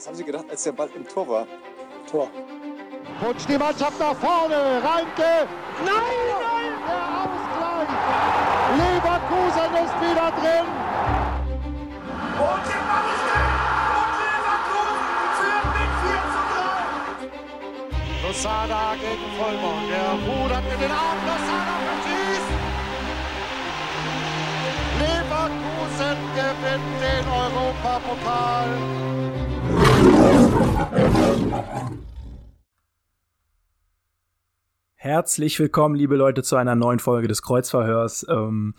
Was haben Sie gedacht, als der Ball im Tor war? Tor. Putsch die Mannschaft nach vorne. Reinke. Nein, nein. Der Ausgleich. Leverkusen ist wieder drin. Und der Ball ist drin. Und Leverkusen führt mit 4 zu 3. Losada gegen Vollborn. Der rudert mit den Armen. Losada verschießt. Leverkusen gewinnt den Europapokal. Herzlich willkommen, liebe Leute, zu einer neuen Folge des Kreuzverhörs. Ähm,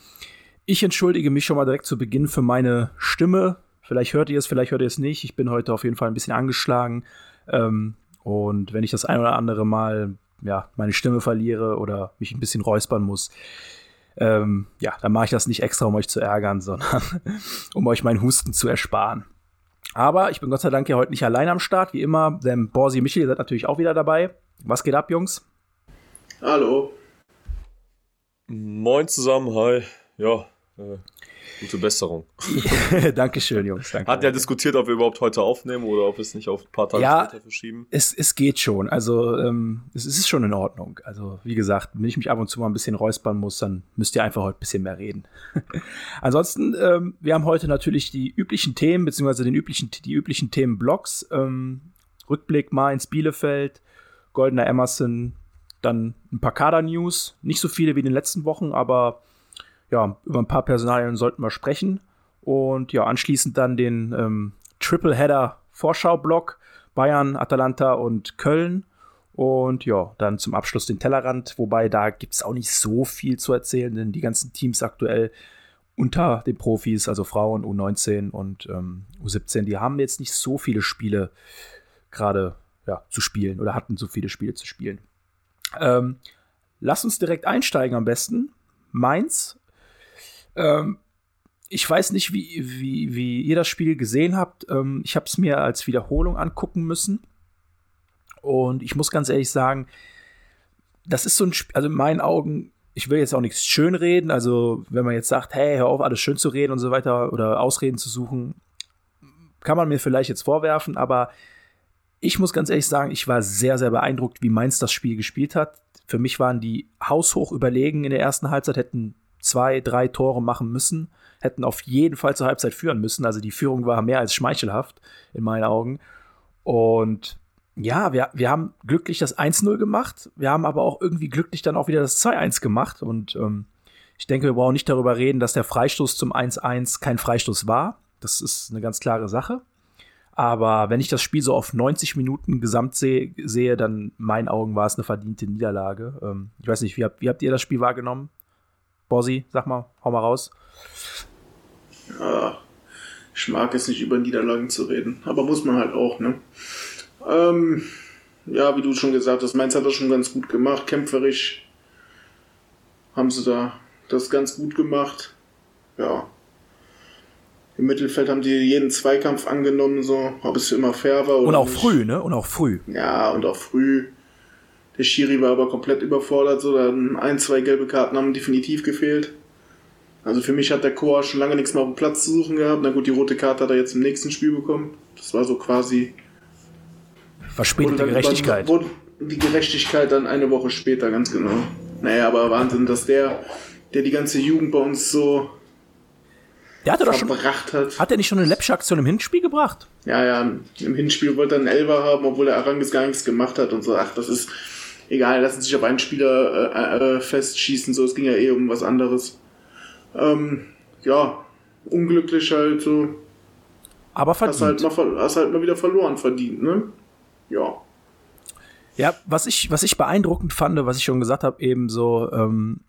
ich entschuldige mich schon mal direkt zu Beginn für meine Stimme. Vielleicht hört ihr es, vielleicht hört ihr es nicht. Ich bin heute auf jeden Fall ein bisschen angeschlagen. Ähm, und wenn ich das ein oder andere Mal ja, meine Stimme verliere oder mich ein bisschen räuspern muss, ähm, ja, dann mache ich das nicht extra, um euch zu ärgern, sondern um euch meinen Husten zu ersparen. Aber ich bin Gott sei Dank ja heute nicht allein am Start, wie immer, denn Borsi Michel, ihr seid natürlich auch wieder dabei. Was geht ab, Jungs? Hallo. Moin zusammen, hi. Ja, äh, gute Besserung. Dankeschön, Jungs. Danke. Hat ja diskutiert, ob wir überhaupt heute aufnehmen oder ob wir es nicht auf ein paar Tage Ja. später verschieben. Es, es geht schon. Also, ähm, es, es ist schon in Ordnung. Also, wie gesagt, wenn ich mich ab und zu mal ein bisschen räuspern muss, dann müsst ihr einfach heute ein bisschen mehr reden. Ansonsten, ähm, wir haben heute natürlich die üblichen Themen, beziehungsweise den üblichen, die üblichen Themenblocks. Ähm, Rückblick Mainz, Bielefeld, Goldener Emerson, dann ein paar Kader-News. Nicht so viele wie in den letzten Wochen, aber ja, über ein paar Personalien sollten wir sprechen. Und ja, anschließend dann den ähm, Triple-Header-Vorschau-Block. Bayern, Atalanta und Köln. Und ja, dann zum Abschluss den Tellerrand, wobei da gibt es auch nicht so viel zu erzählen, denn die ganzen Teams aktuell unter den Profis, also Frauen U19 und ähm, U17, die haben jetzt nicht so viele Spiele gerade ja, zu spielen oder hatten so viele Spiele zu spielen. Ähm, lass uns direkt einsteigen am besten. Mainz. Ähm, ich weiß nicht, wie, wie, wie ihr das Spiel gesehen habt. Ähm, ich habe es mir als Wiederholung angucken müssen. Und ich muss ganz ehrlich sagen, das ist so ein Spiel, also in meinen Augen, ich will jetzt auch nichts schönreden. Also, wenn man jetzt sagt, hey, hör auf, alles schön zu reden und so weiter oder Ausreden zu suchen, kann man mir vielleicht jetzt vorwerfen, aber ich muss ganz ehrlich sagen, ich war sehr, sehr beeindruckt, wie Mainz das Spiel gespielt hat. Für mich waren die haushoch überlegen in der ersten Halbzeit, hätten zwei, drei Tore machen müssen, hätten auf jeden Fall zur Halbzeit führen müssen. Also die Führung war mehr als schmeichelhaft in meinen Augen. Und ja, wir, wir haben glücklich das 1-0 gemacht. Wir haben aber auch irgendwie glücklich dann auch wieder das 2-1 gemacht. Und ähm, ich denke, wir brauchen nicht darüber reden, dass der Freistoß zum 1-1 kein Freistoß war. Das ist eine ganz klare Sache. Aber wenn ich das Spiel so auf 90 Minuten gesamt sehe, sehe dann in meinen Augen war es eine verdiente Niederlage. Ähm, ich weiß nicht, wie habt, wie habt ihr das Spiel wahrgenommen? Borsi, sag mal, hau mal raus. Ja, ich mag es nicht über Niederlagen zu reden, aber muss man halt auch, ne? Ähm, ja, wie du schon gesagt hast, Mainz hat das schon ganz gut gemacht, kämpferisch haben sie da das ganz gut gemacht. Ja. Im Mittelfeld haben die jeden Zweikampf angenommen, so, ob es immer fair war oder Und auch nicht. früh, ne? Und auch früh. Ja, und auch früh. Der Schiri war aber komplett überfordert, so dann ein, zwei gelbe Karten haben definitiv gefehlt. Also für mich hat der Chor schon lange nichts mehr auf dem Platz zu suchen gehabt. Na gut, die rote Karte hat er jetzt im nächsten Spiel bekommen. Das war so quasi Verspätete dann Gerechtigkeit. Wurde die Gerechtigkeit dann eine Woche später, ganz genau. Naja, aber Wahnsinn, dass der, der die ganze Jugend bei uns so Der hatte doch schon. verbracht hat. Hat er nicht schon eine Läppsche-Aktion im Hinspiel gebracht? Ja, ja, im Hinspiel wollte er einen Elfer haben, obwohl der Arangis gar nichts gemacht hat und so. Ach, das ist egal, lassen sich auf einen Spieler äh, äh, festschießen, so, es ging ja eh um was anderes. Ähm, ja, unglücklich halt so. Aber Hast halt, verdient. mal, hast halt mal wieder verloren verdient, ne? Ja. Ja, was ich, was ich beeindruckend fand, was ich schon gesagt habe, eben so, ähm,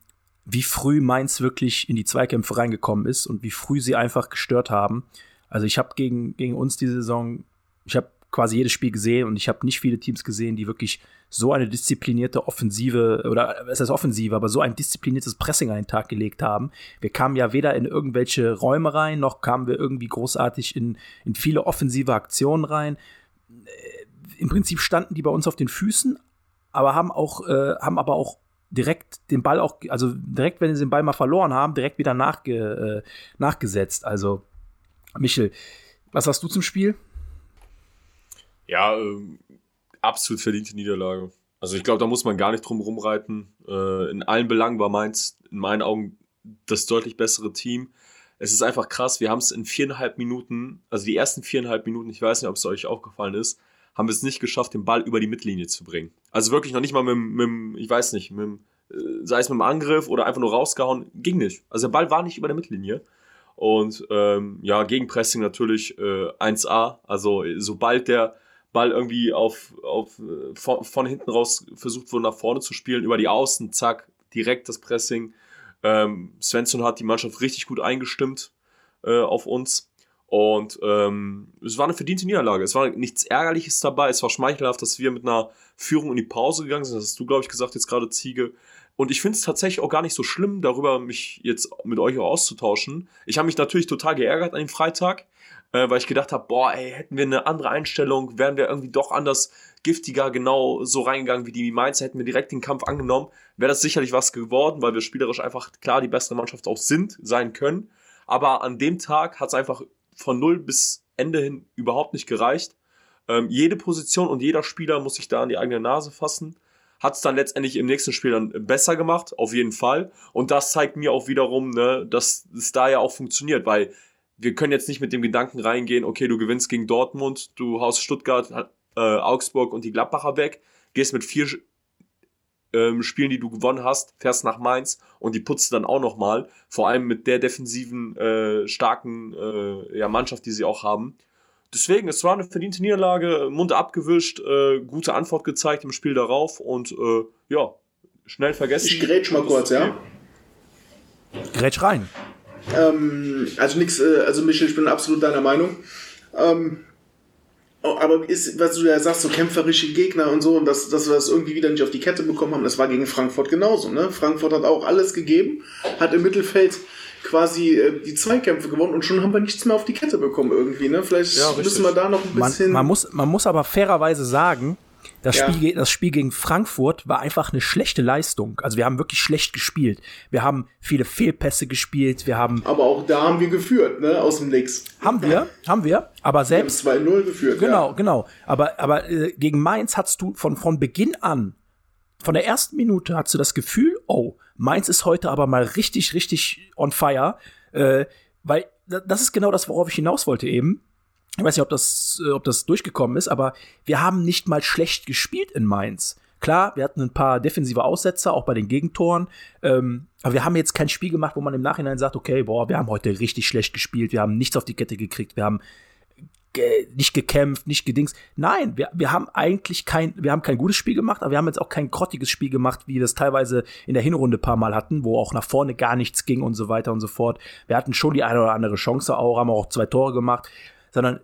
wie früh Mainz wirklich in die Zweikämpfe reingekommen ist und wie früh sie einfach gestört haben. Also ich habe gegen, gegen uns diese Saison, ich habe quasi jedes Spiel gesehen und ich habe nicht viele Teams gesehen, die wirklich so eine disziplinierte Offensive oder es ist Offensive, aber so ein diszipliniertes Pressing an den Tag gelegt haben. Wir kamen ja weder in irgendwelche Räume rein, noch kamen wir irgendwie großartig in, in viele offensive Aktionen rein. Äh, Im Prinzip standen die bei uns auf den Füßen, aber haben auch, äh, haben aber auch direkt den Ball auch, also direkt, wenn sie den Ball mal verloren haben, direkt wieder nachge, äh, nachgesetzt. Also, Michel, was hast du zum Spiel? Ja, ähm, absolut verdiente Niederlage. Also ich glaube, da muss man gar nicht drum rumreiten. Äh, in allen Belangen war Mainz in meinen Augen das deutlich bessere Team. Es ist einfach krass, wir haben es in viereinhalb Minuten, also die ersten viereinhalb Minuten, ich weiß nicht, ob es euch aufgefallen ist, haben wir es nicht geschafft, den Ball über die Mittellinie zu bringen. Also wirklich noch nicht mal mit, mit ich weiß nicht, mit, äh, sei es mit dem Angriff oder einfach nur rausgehauen, ging nicht. Also der Ball war nicht über der Mittellinie. Und ähm, ja, Gegenpressing natürlich äh, 1A. Also sobald der Ball irgendwie auf, auf äh, von, von hinten raus versucht wurde, nach vorne zu spielen, über die Außen, zack, direkt das Pressing. Ähm, Svensson hat die Mannschaft richtig gut eingestimmt äh, auf uns. Und ähm, es war eine verdiente Niederlage. Es war nichts Ärgerliches dabei. Es war schmeichelhaft, dass wir mit einer Führung in die Pause gegangen sind. Das hast du, glaube ich, gesagt, jetzt gerade Ziege. Und ich finde es tatsächlich auch gar nicht so schlimm, darüber mich jetzt mit euch auch auszutauschen. Ich habe mich natürlich total geärgert an dem Freitag, äh, weil ich gedacht habe, boah, ey, hätten wir eine andere Einstellung, wären wir irgendwie doch anders giftiger genau so reingegangen wie die Mainzer, hätten wir direkt den Kampf angenommen, wäre das sicherlich was geworden, weil wir spielerisch einfach klar die bessere Mannschaft auch sind, sein können. Aber an dem Tag hat es einfach von null bis Ende hin überhaupt nicht gereicht. Ähm, jede Position und jeder Spieler muss sich da an die eigene Nase fassen. Hat es dann letztendlich im nächsten Spiel dann besser gemacht, auf jeden Fall. Und das zeigt mir auch wiederum, ne, dass es da ja auch funktioniert, weil wir können jetzt nicht mit dem Gedanken reingehen, okay, du gewinnst gegen Dortmund, du haust Stuttgart, äh, Augsburg und die Gladbacher weg, gehst mit vier ähm, Spielen, die du gewonnen hast, fährst nach Mainz und die putzt dann auch nochmal, vor allem mit der defensiven, äh, starken äh, ja, Mannschaft, die sie auch haben. Deswegen, es war eine verdiente Niederlage, Mund abgewischt, äh, gute Antwort gezeigt im Spiel darauf und äh, ja, schnell vergessen. Ich grätsch mal kurz, ja? Grätsch rein. Ähm, also nichts, äh, also Michel, ich bin absolut deiner Meinung. Ähm, oh, aber ist, was du ja sagst, so kämpferische Gegner und so, und dass, dass wir das irgendwie wieder nicht auf die Kette bekommen haben, das war gegen Frankfurt genauso. Ne? Frankfurt hat auch alles gegeben, hat im Mittelfeld quasi äh, die Zweikämpfe gewonnen und schon haben wir nichts mehr auf die Kette bekommen irgendwie. Ne? Vielleicht Ja, müssen wir da noch ein Man, bisschen. man, muss, man muss aber fairerweise sagen, das, Ja. Spiel, das Spiel gegen Frankfurt war einfach eine schlechte Leistung. Also wir haben wirklich schlecht gespielt. Wir haben viele Fehlpässe gespielt. Wir haben, aber auch da haben wir geführt, ne? Aus dem Nix. haben wir, haben wir, aber Wir haben selbst 2-0 geführt. Genau, Ja. genau. Aber, aber äh, gegen Mainz hattest du von, von Beginn an, von der ersten Minute, hattest du das Gefühl, oh, Mainz ist heute aber mal richtig, richtig on fire. Äh, weil da- das ist genau das, worauf ich hinaus wollte eben. Ich weiß nicht, ob das, äh, ob das durchgekommen ist, aber wir haben nicht mal schlecht gespielt in Mainz. Klar, wir hatten ein paar defensive Aussetzer, auch bei den Gegentoren. Ähm, aber wir haben jetzt kein Spiel gemacht, wo man im Nachhinein sagt, okay, boah, wir haben heute richtig schlecht gespielt, wir haben nichts auf die Kette gekriegt, wir haben ge nicht gekämpft, nicht gedings. Nein, wir, wir haben eigentlich kein, wir haben kein gutes Spiel gemacht, aber wir haben jetzt auch kein grottiges Spiel gemacht, wie wir es teilweise in der Hinrunde ein paar Mal hatten, wo auch nach vorne gar nichts ging und so weiter und so fort. Wir hatten schon die eine oder andere Chance auch, haben auch zwei Tore gemacht, sondern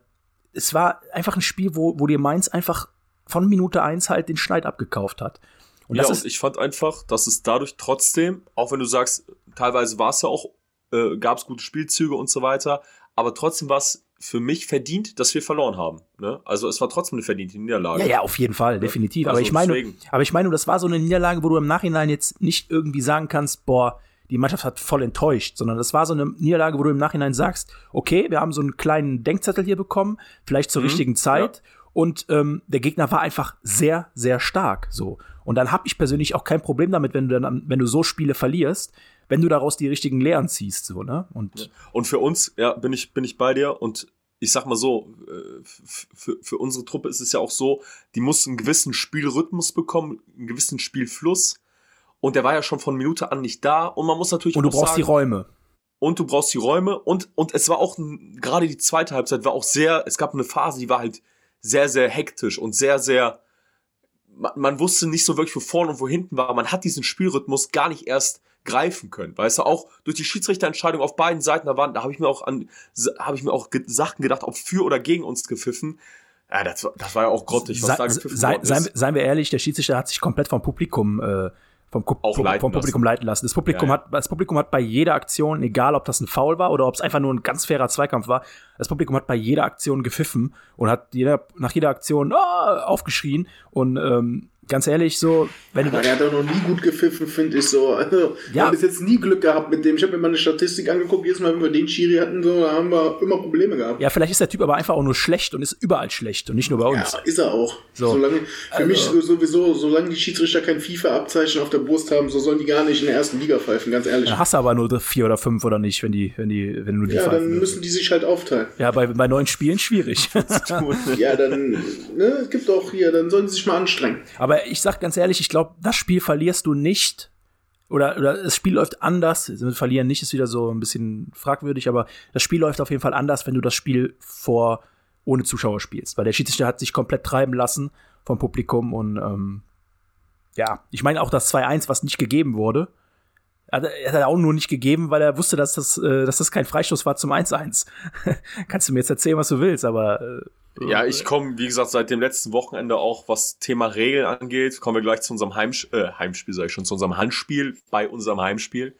es war einfach ein Spiel, wo, wo dir Mainz einfach von Minute eins halt den Schneid abgekauft hat. Und ja, und ich fand einfach, dass es dadurch trotzdem, auch wenn du sagst, teilweise war es ja auch, äh, gab es gute Spielzüge und so weiter, aber trotzdem war es für mich verdient, dass wir verloren haben. Ne? Also es war trotzdem eine verdiente Niederlage. Ja, ja, auf jeden Fall, definitiv. Also aber ich meine, deswegen. aber ich meine, das war so eine Niederlage, wo du im Nachhinein jetzt nicht irgendwie sagen kannst, boah, die Mannschaft hat voll enttäuscht, sondern das war so eine Niederlage, wo du im Nachhinein sagst, okay, wir haben so einen kleinen Denkzettel hier bekommen, vielleicht zur Mhm, richtigen Zeit. Und ähm, der Gegner war einfach sehr, sehr stark. So. Und dann habe ich persönlich auch kein Problem damit, wenn du dann, wenn du so Spiele verlierst, wenn du daraus die richtigen Lehren ziehst, so, ne? Und Und für uns, ja, bin ich, bin ich bei dir und ich sag mal so, äh, für, für unsere Truppe ist es ja auch so, die muss einen gewissen Spielrhythmus bekommen, einen gewissen Spielfluss. Und der war ja schon von Minute an nicht da. Und man muss natürlich und du auch brauchst sagen, die Räume. und du brauchst die Räume und und es war auch gerade die zweite Halbzeit war auch sehr es gab eine Phase die war halt sehr sehr hektisch und sehr sehr man, man wusste nicht so wirklich wo vorne und wo hinten war man hat diesen Spielrhythmus gar nicht erst greifen können weißt du auch durch die Schiedsrichterentscheidung auf beiden Seiten da waren da habe ich mir auch an habe ich mir auch ge Sachen gedacht ob für oder gegen uns gepfiffen ja das, war- das war ja auch grottig was Sei, da gepfiffen sei, ist. seien wir ehrlich, der Schiedsrichter hat sich komplett vom Publikum äh, vom, Ku- Auch vom, Publikum leiten lassen. Das Publikum Ja, ja. hat das Publikum hat bei jeder Aktion, egal ob das ein Foul war oder ob es einfach nur ein ganz fairer Zweikampf war, das Publikum hat bei jeder Aktion gepfiffen und hat jeder nach jeder Aktion ah, aufgeschrien und ähm, ganz ehrlich, so, wenn du Aber der hat auch noch nie gut gepfiffen, finde ich so. Also, Ja. wir haben bis jetzt nie Glück gehabt mit dem. Ich habe mir mal eine Statistik angeguckt, jedes Mal, wenn wir den Schiri hatten, so, da haben wir immer Probleme gehabt. ja, vielleicht ist der Typ aber einfach auch nur schlecht und ist überall schlecht und nicht nur bei uns. Ja, ist er auch. So. Solange, für Also- mich so- sowieso, solange die Schiedsrichter kein FIFA-Abzeichen auf der Brust haben, so sollen die gar nicht in der ersten Liga pfeifen, ganz ehrlich. Dann hast du aber nur vier oder fünf oder nicht, wenn die, wenn die, wenn du die Ja, pfeifen dann müssen die sich halt aufteilen. Ja, bei, bei neun Spielen schwierig. Ja, dann, ne, es gibt auch hier, dann sollen sie sich mal anstrengen. Aber ich sag ganz ehrlich, ich glaube, das Spiel verlierst du nicht. Oder, oder das Spiel läuft anders. Mit Verlieren nicht ist wieder so ein bisschen fragwürdig, aber das Spiel läuft auf jeden Fall anders, wenn du das Spiel vor ohne Zuschauer spielst. Weil der Schiedsrichter hat sich komplett treiben lassen vom Publikum und ähm, ja, ich meine auch das 2-1, was nicht gegeben wurde. Er hat auch nur nicht gegeben, weil er wusste, dass das, äh, dass das kein Freistoß war zum 1-1. Kannst du mir jetzt erzählen, was du willst, aber äh, Ja, ich komme, wie gesagt, seit dem letzten Wochenende auch, was Thema Regeln angeht, kommen wir gleich zu unserem Heimsch äh, Heimspiel, sage ich schon, zu unserem Handspiel bei unserem Heimspiel.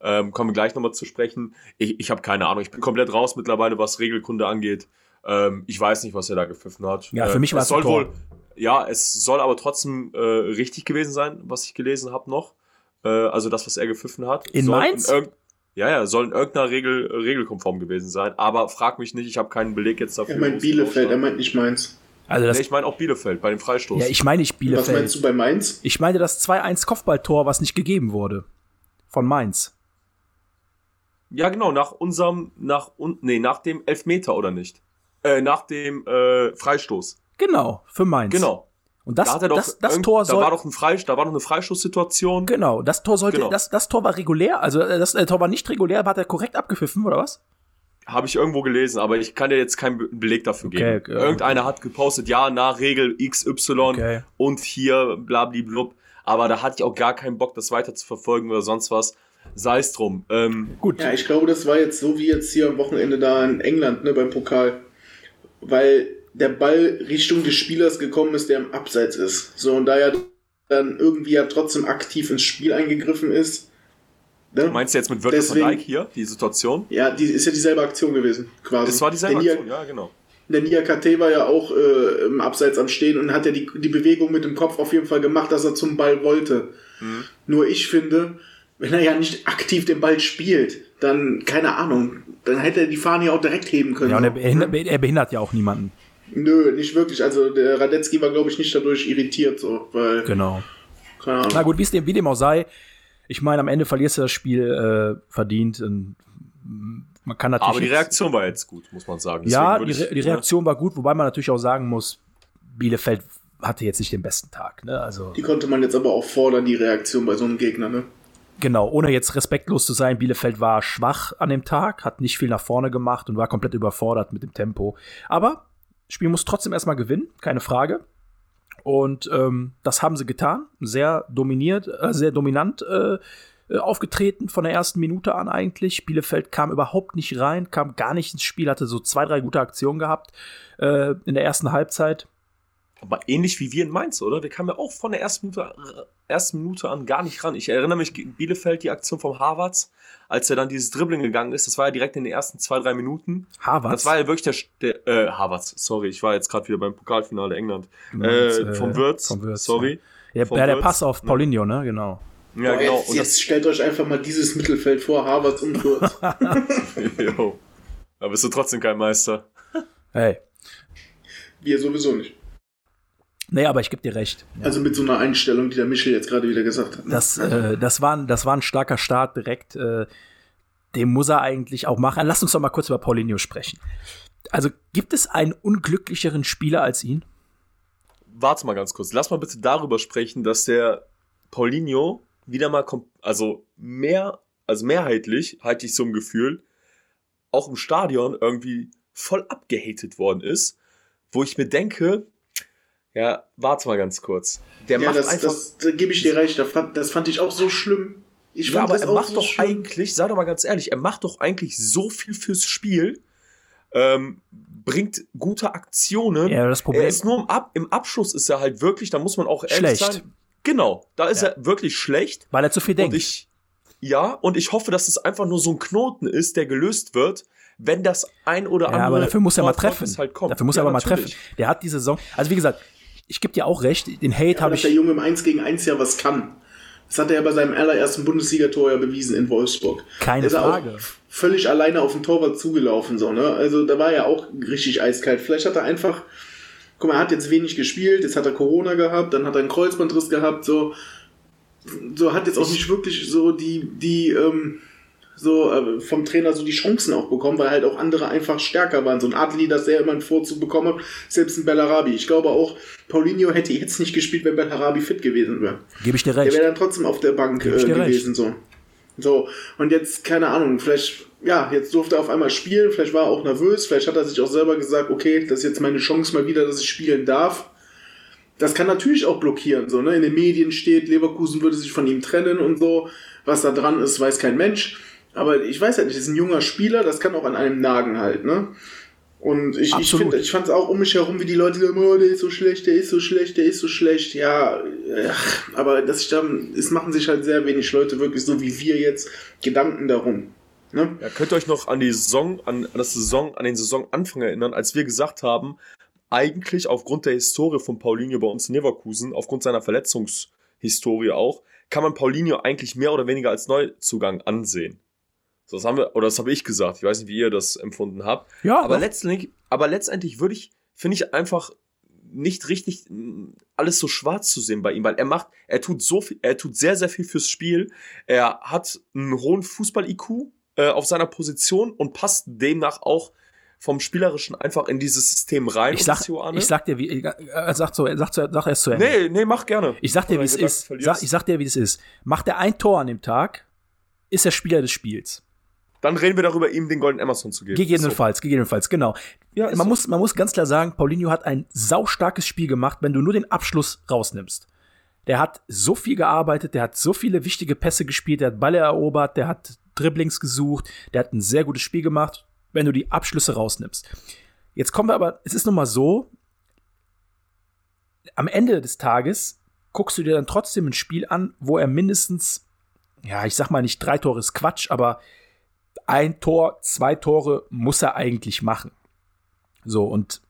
Ähm, kommen wir gleich nochmal zu sprechen. Ich, ich habe keine Ahnung, ich bin komplett raus mittlerweile, was Regelkunde angeht. Ähm, ich weiß nicht, was er da gepfiffen hat. Ja, für Äh, mich war es es soll wohl, ja, es soll aber trotzdem äh, richtig gewesen sein, was ich gelesen habe noch. Äh, also das, was er gepfiffen hat. In soll Mainz? irgend- ja, ja, soll in irgendeiner Regel regelkonform gewesen sein. Aber frag mich nicht, ich habe keinen Beleg jetzt dafür. Er meint Bielefeld, er meint nicht Mainz. also das, Nee, ich meine auch Bielefeld bei dem Freistoß. ja, ich meine nicht Was Bielefeld. meinst du bei Mainz? Ich meine das 2-1 Kopfballtor, was nicht gegeben wurde. Von Mainz. ja, genau, nach unserem, nach, un, nee, nach dem Elfmeter oder nicht? Äh, nach dem äh, Freistoß. Genau, für Mainz. Genau. Und das, da doch, das, das Tor da soll. war doch ein Freistoß, da war doch eine Freistoßsituation. genau, das Tor sollte, Genau. das, das Tor war regulär, also äh, das äh, Tor war nicht regulär, aber hat er korrekt abgepfiffen, oder was? Habe ich irgendwo gelesen, aber ich kann dir jetzt keinen Be- Beleg dafür Okay, geben. okay. Irgendeiner hat gepostet, ja, nach Regel XY Okay. und hier blablablub. Aber da hatte ich auch gar keinen Bock, das weiter zu verfolgen oder sonst was. Sei es drum. Ähm, Gut. Ja, ich glaube, das war jetzt so wie jetzt hier am Wochenende da in England, ne, beim Pokal. Weil der Ball Richtung des Spielers gekommen ist, der im Abseits ist. So, und da er dann irgendwie ja trotzdem aktiv ins Spiel eingegriffen ist. Ne? meinst du jetzt mit Virgil van Dijk hier, die Situation? Ja, die ist ja dieselbe Aktion gewesen, quasi. Das war dieselbe Aktion, ja, genau. Der Nia KT war ja auch äh, im Abseits am Stehen und hat ja die, die Bewegung mit dem Kopf auf jeden Fall gemacht, dass er zum Ball wollte. Mhm. Nur ich finde, wenn er ja nicht aktiv den Ball spielt, dann, keine Ahnung, dann hätte er die Fahne ja auch direkt heben können. Ja, und er So, behindert, ne? er behindert ja auch niemanden. Nö, nicht wirklich. Also der Radetzky war, glaube ich, nicht dadurch irritiert, so, weil, Genau. Na gut, wie es dem, wie dem auch sei, ich meine, am Ende verlierst du das Spiel äh, verdient. Und mm, man kann natürlich. Aber die jetzt- Reaktion war jetzt gut, muss man sagen. Ja, die, Re die Reaktion war gut, wobei man natürlich auch sagen muss, Bielefeld hatte jetzt nicht den besten Tag. Ne? Also Die konnte man jetzt aber auch fordern, die Reaktion bei so einem Gegner, ne? genau, ohne jetzt respektlos zu sein, Bielefeld war schwach an dem Tag, hat nicht viel nach vorne gemacht und war komplett überfordert mit dem Tempo. Aber Spiel muss trotzdem erstmal gewinnen, keine Frage. Und ähm, das haben sie getan, sehr dominiert, äh, sehr dominant äh, äh, aufgetreten von der ersten Minute an eigentlich. Bielefeld kam überhaupt nicht rein, kam gar nicht ins Spiel, hatte so zwei, drei gute Aktionen gehabt äh, in der ersten Halbzeit. Aber ähnlich wie wir in Mainz, oder? Wir kamen ja auch von der ersten Minute, ersten Minute an gar nicht ran. Ich erinnere mich gegen Bielefeld, die Aktion vom Harvards, als er dann dieses Dribbling gegangen ist. Das war ja direkt in den ersten zwei, drei Minuten. Harvard. Das war ja wirklich der, der äh, Harvards, sorry, ich war jetzt gerade wieder beim Pokalfinale England. meinst, Äh, äh, vom Wirtz, vom Wirtz, sorry. ja, ja, der Wirtz, Pass auf ne? Paulinho, ne? Genau. Ja, Boah, genau. Jetzt, Und jetzt stellt euch einfach mal dieses Mittelfeld vor, Harvards und Würz. jo. Da bist du trotzdem kein Meister. Hey. Wir sowieso nicht. Nee, aber ich geb dir recht. Also mit so einer Einstellung, die der Michel jetzt gerade wieder gesagt hat. Das, äh, das, war, ein- das war ein starker Start direkt. Äh, den muss er eigentlich auch machen. Lass uns doch mal kurz über Paulinho sprechen. Also gibt es einen unglücklicheren Spieler als ihn? Warte mal ganz kurz. Lass mal bitte darüber sprechen, dass der Paulinho wieder mal kommt, also mehr, also mehrheitlich hatte ich so ein Gefühl, auch im Stadion irgendwie voll abgehatet worden ist, wo ich mir denke, ja, warte mal ganz kurz. Der Ja, macht das, einfach. das, da gebe ich dir recht. Das fand, das fand ich auch so schlimm. Ich ja, fand aber das er auch macht so doch schlimm. eigentlich, sei doch mal ganz ehrlich, er macht doch eigentlich so viel fürs Spiel, ähm, bringt gute Aktionen. Ja, das Problem Er ist nur im, Ab im Abschluss ist er halt wirklich, da muss man auch ehrlich Schlecht. sein. Genau, da ist Ja. er wirklich schlecht. weil er zu viel denkt. Und ich, ja, und ich hoffe, dass es einfach nur so ein Knoten ist, der gelöst wird, wenn das ein oder ja, andere. aber dafür muss er mal treffen. Halt kommt. Dafür muss ja, er aber mal natürlich. treffen. Der hat die Saison. Also wie gesagt, ich, ich gebe dir auch recht, den Hate Aber habe dass ich. der Junge im 1 gegen 1 ja was kann. Das hat er ja bei seinem allerersten Bundesligator ja bewiesen in Wolfsburg. Keine ist Frage. Auch völlig alleine auf den Torwart zugelaufen, so, ne? Also da war er auch richtig eiskalt. Vielleicht hat er einfach, guck mal, er hat jetzt wenig gespielt, jetzt hat er Corona gehabt, dann hat er einen Kreuzbandriss gehabt, so, so hat jetzt auch nicht wirklich so die, die, ähm, so äh, vom Trainer so die Chancen auch bekommen, weil halt auch andere einfach stärker waren. So ein Adli, dass er immer einen Vorzug bekommen hat, selbst ein Bellarabi. Ich glaube auch, Paulinho hätte jetzt nicht gespielt, wenn Bellarabi fit gewesen wäre. Gebe ich dir Der recht. wäre dann trotzdem auf der Bank äh, gewesen, so. So, und jetzt, keine Ahnung, vielleicht, ja, jetzt durfte er auf einmal spielen, vielleicht war er auch nervös, vielleicht hat er sich auch selber gesagt, okay, das ist jetzt meine Chance mal wieder, dass ich spielen darf. Das kann natürlich auch blockieren, so, ne? In den Medien steht, Leverkusen würde sich von ihm trennen und so. Was da dran ist, weiß kein Mensch. Aber ich weiß halt nicht, das ist ein junger Spieler, das kann auch an einem nagen halt, ne? Und ich, ich, ich fand es auch um mich herum, wie die Leute sagen, oh, der ist so schlecht, der ist so schlecht, der ist so schlecht. Ja, ach, aber das, ich da, es machen sich halt sehr wenig Leute wirklich so wie wir jetzt Gedanken darum. Ne? Ja, könnt ihr euch noch an die Saison, an, an das Saison, an den Saisonanfang erinnern, als wir gesagt haben, eigentlich aufgrund der Historie von Paulinho bei uns in Leverkusen, aufgrund seiner Verletzungshistorie auch, kann man Paulinho eigentlich mehr oder weniger als Neuzugang ansehen. Das haben wir, oder das habe ich gesagt. Ich weiß nicht, wie ihr das empfunden habt. Ja, aber doch. letztendlich, aber letztendlich würde ich, finde ich einfach nicht richtig alles so schwarz zu sehen bei ihm, weil er macht, er tut so viel, er tut sehr, sehr viel fürs Spiel. Er hat einen hohen Fußball-IQ äh, auf seiner Position und passt demnach auch vom Spielerischen einfach in dieses System rein. ich, sag, ich sag dir, wie, er sagt so, er sagt, so- sag erst zu Ende. Nee, nee, mach gerne. Ich sag dir, wie es ist. Sag, ich sag dir, wie es ist. Macht er ein Tor an dem Tag, ist er Spieler des Spiels. Dann reden wir darüber, ihm den Golden Emerson zu geben. Gegebenenfalls, gegebenenfalls, genau. Ja, man, so. muss, man muss ganz klar sagen, Paulinho hat ein saustarkes Spiel gemacht, wenn du nur den Abschluss rausnimmst. Der hat so viel gearbeitet, der hat so viele wichtige Pässe gespielt, der hat Bälle erobert, der hat Dribblings gesucht, der hat ein sehr gutes Spiel gemacht, wenn du die Abschlüsse rausnimmst. Jetzt kommen wir aber, es ist nun mal so, am Ende des Tages guckst du dir dann trotzdem ein Spiel an, wo er mindestens, ja, ich sag mal nicht drei Tore ist Quatsch, aber ein Tor, zwei Tore muss er eigentlich machen. So, und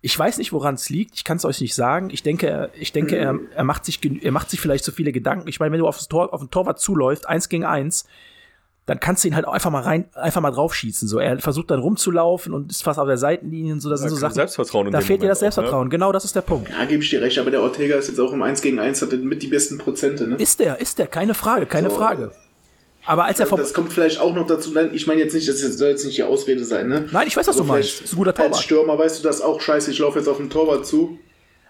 ich weiß nicht, woran es liegt. Ich kann es euch nicht sagen. Ich denke, er, ich denke, er, er, macht sich, er macht sich vielleicht so viele Gedanken. Ich meine, wenn du auf, das Tor, auf den Torwart zuläufst, eins gegen eins, dann kannst du ihn halt auch einfach mal rein, einfach mal draufschießen. So, er versucht dann rumzulaufen und ist fast auf der Seitenlinie und so. Das Da sind so Sachen. Selbstvertrauen Da fehlt dir das Moment auch, ne? Selbstvertrauen. Genau, das ist der Punkt. Ja, gebe ich dir recht, aber der Ortega ist jetzt auch im 1 gegen 1, hat er mit die besten Prozente, ne? Ist der, ist der, keine Frage, keine So. Frage. Aber als er vor. Das kommt vielleicht auch noch dazu, nein, ich meine jetzt nicht, das soll jetzt nicht die Ausrede sein, ne? Nein, ich weiß, was Aber du meinst. Ist ein guter Als Torwart. Stürmer weißt du das auch, scheiße, ich laufe jetzt auf den Torwart zu.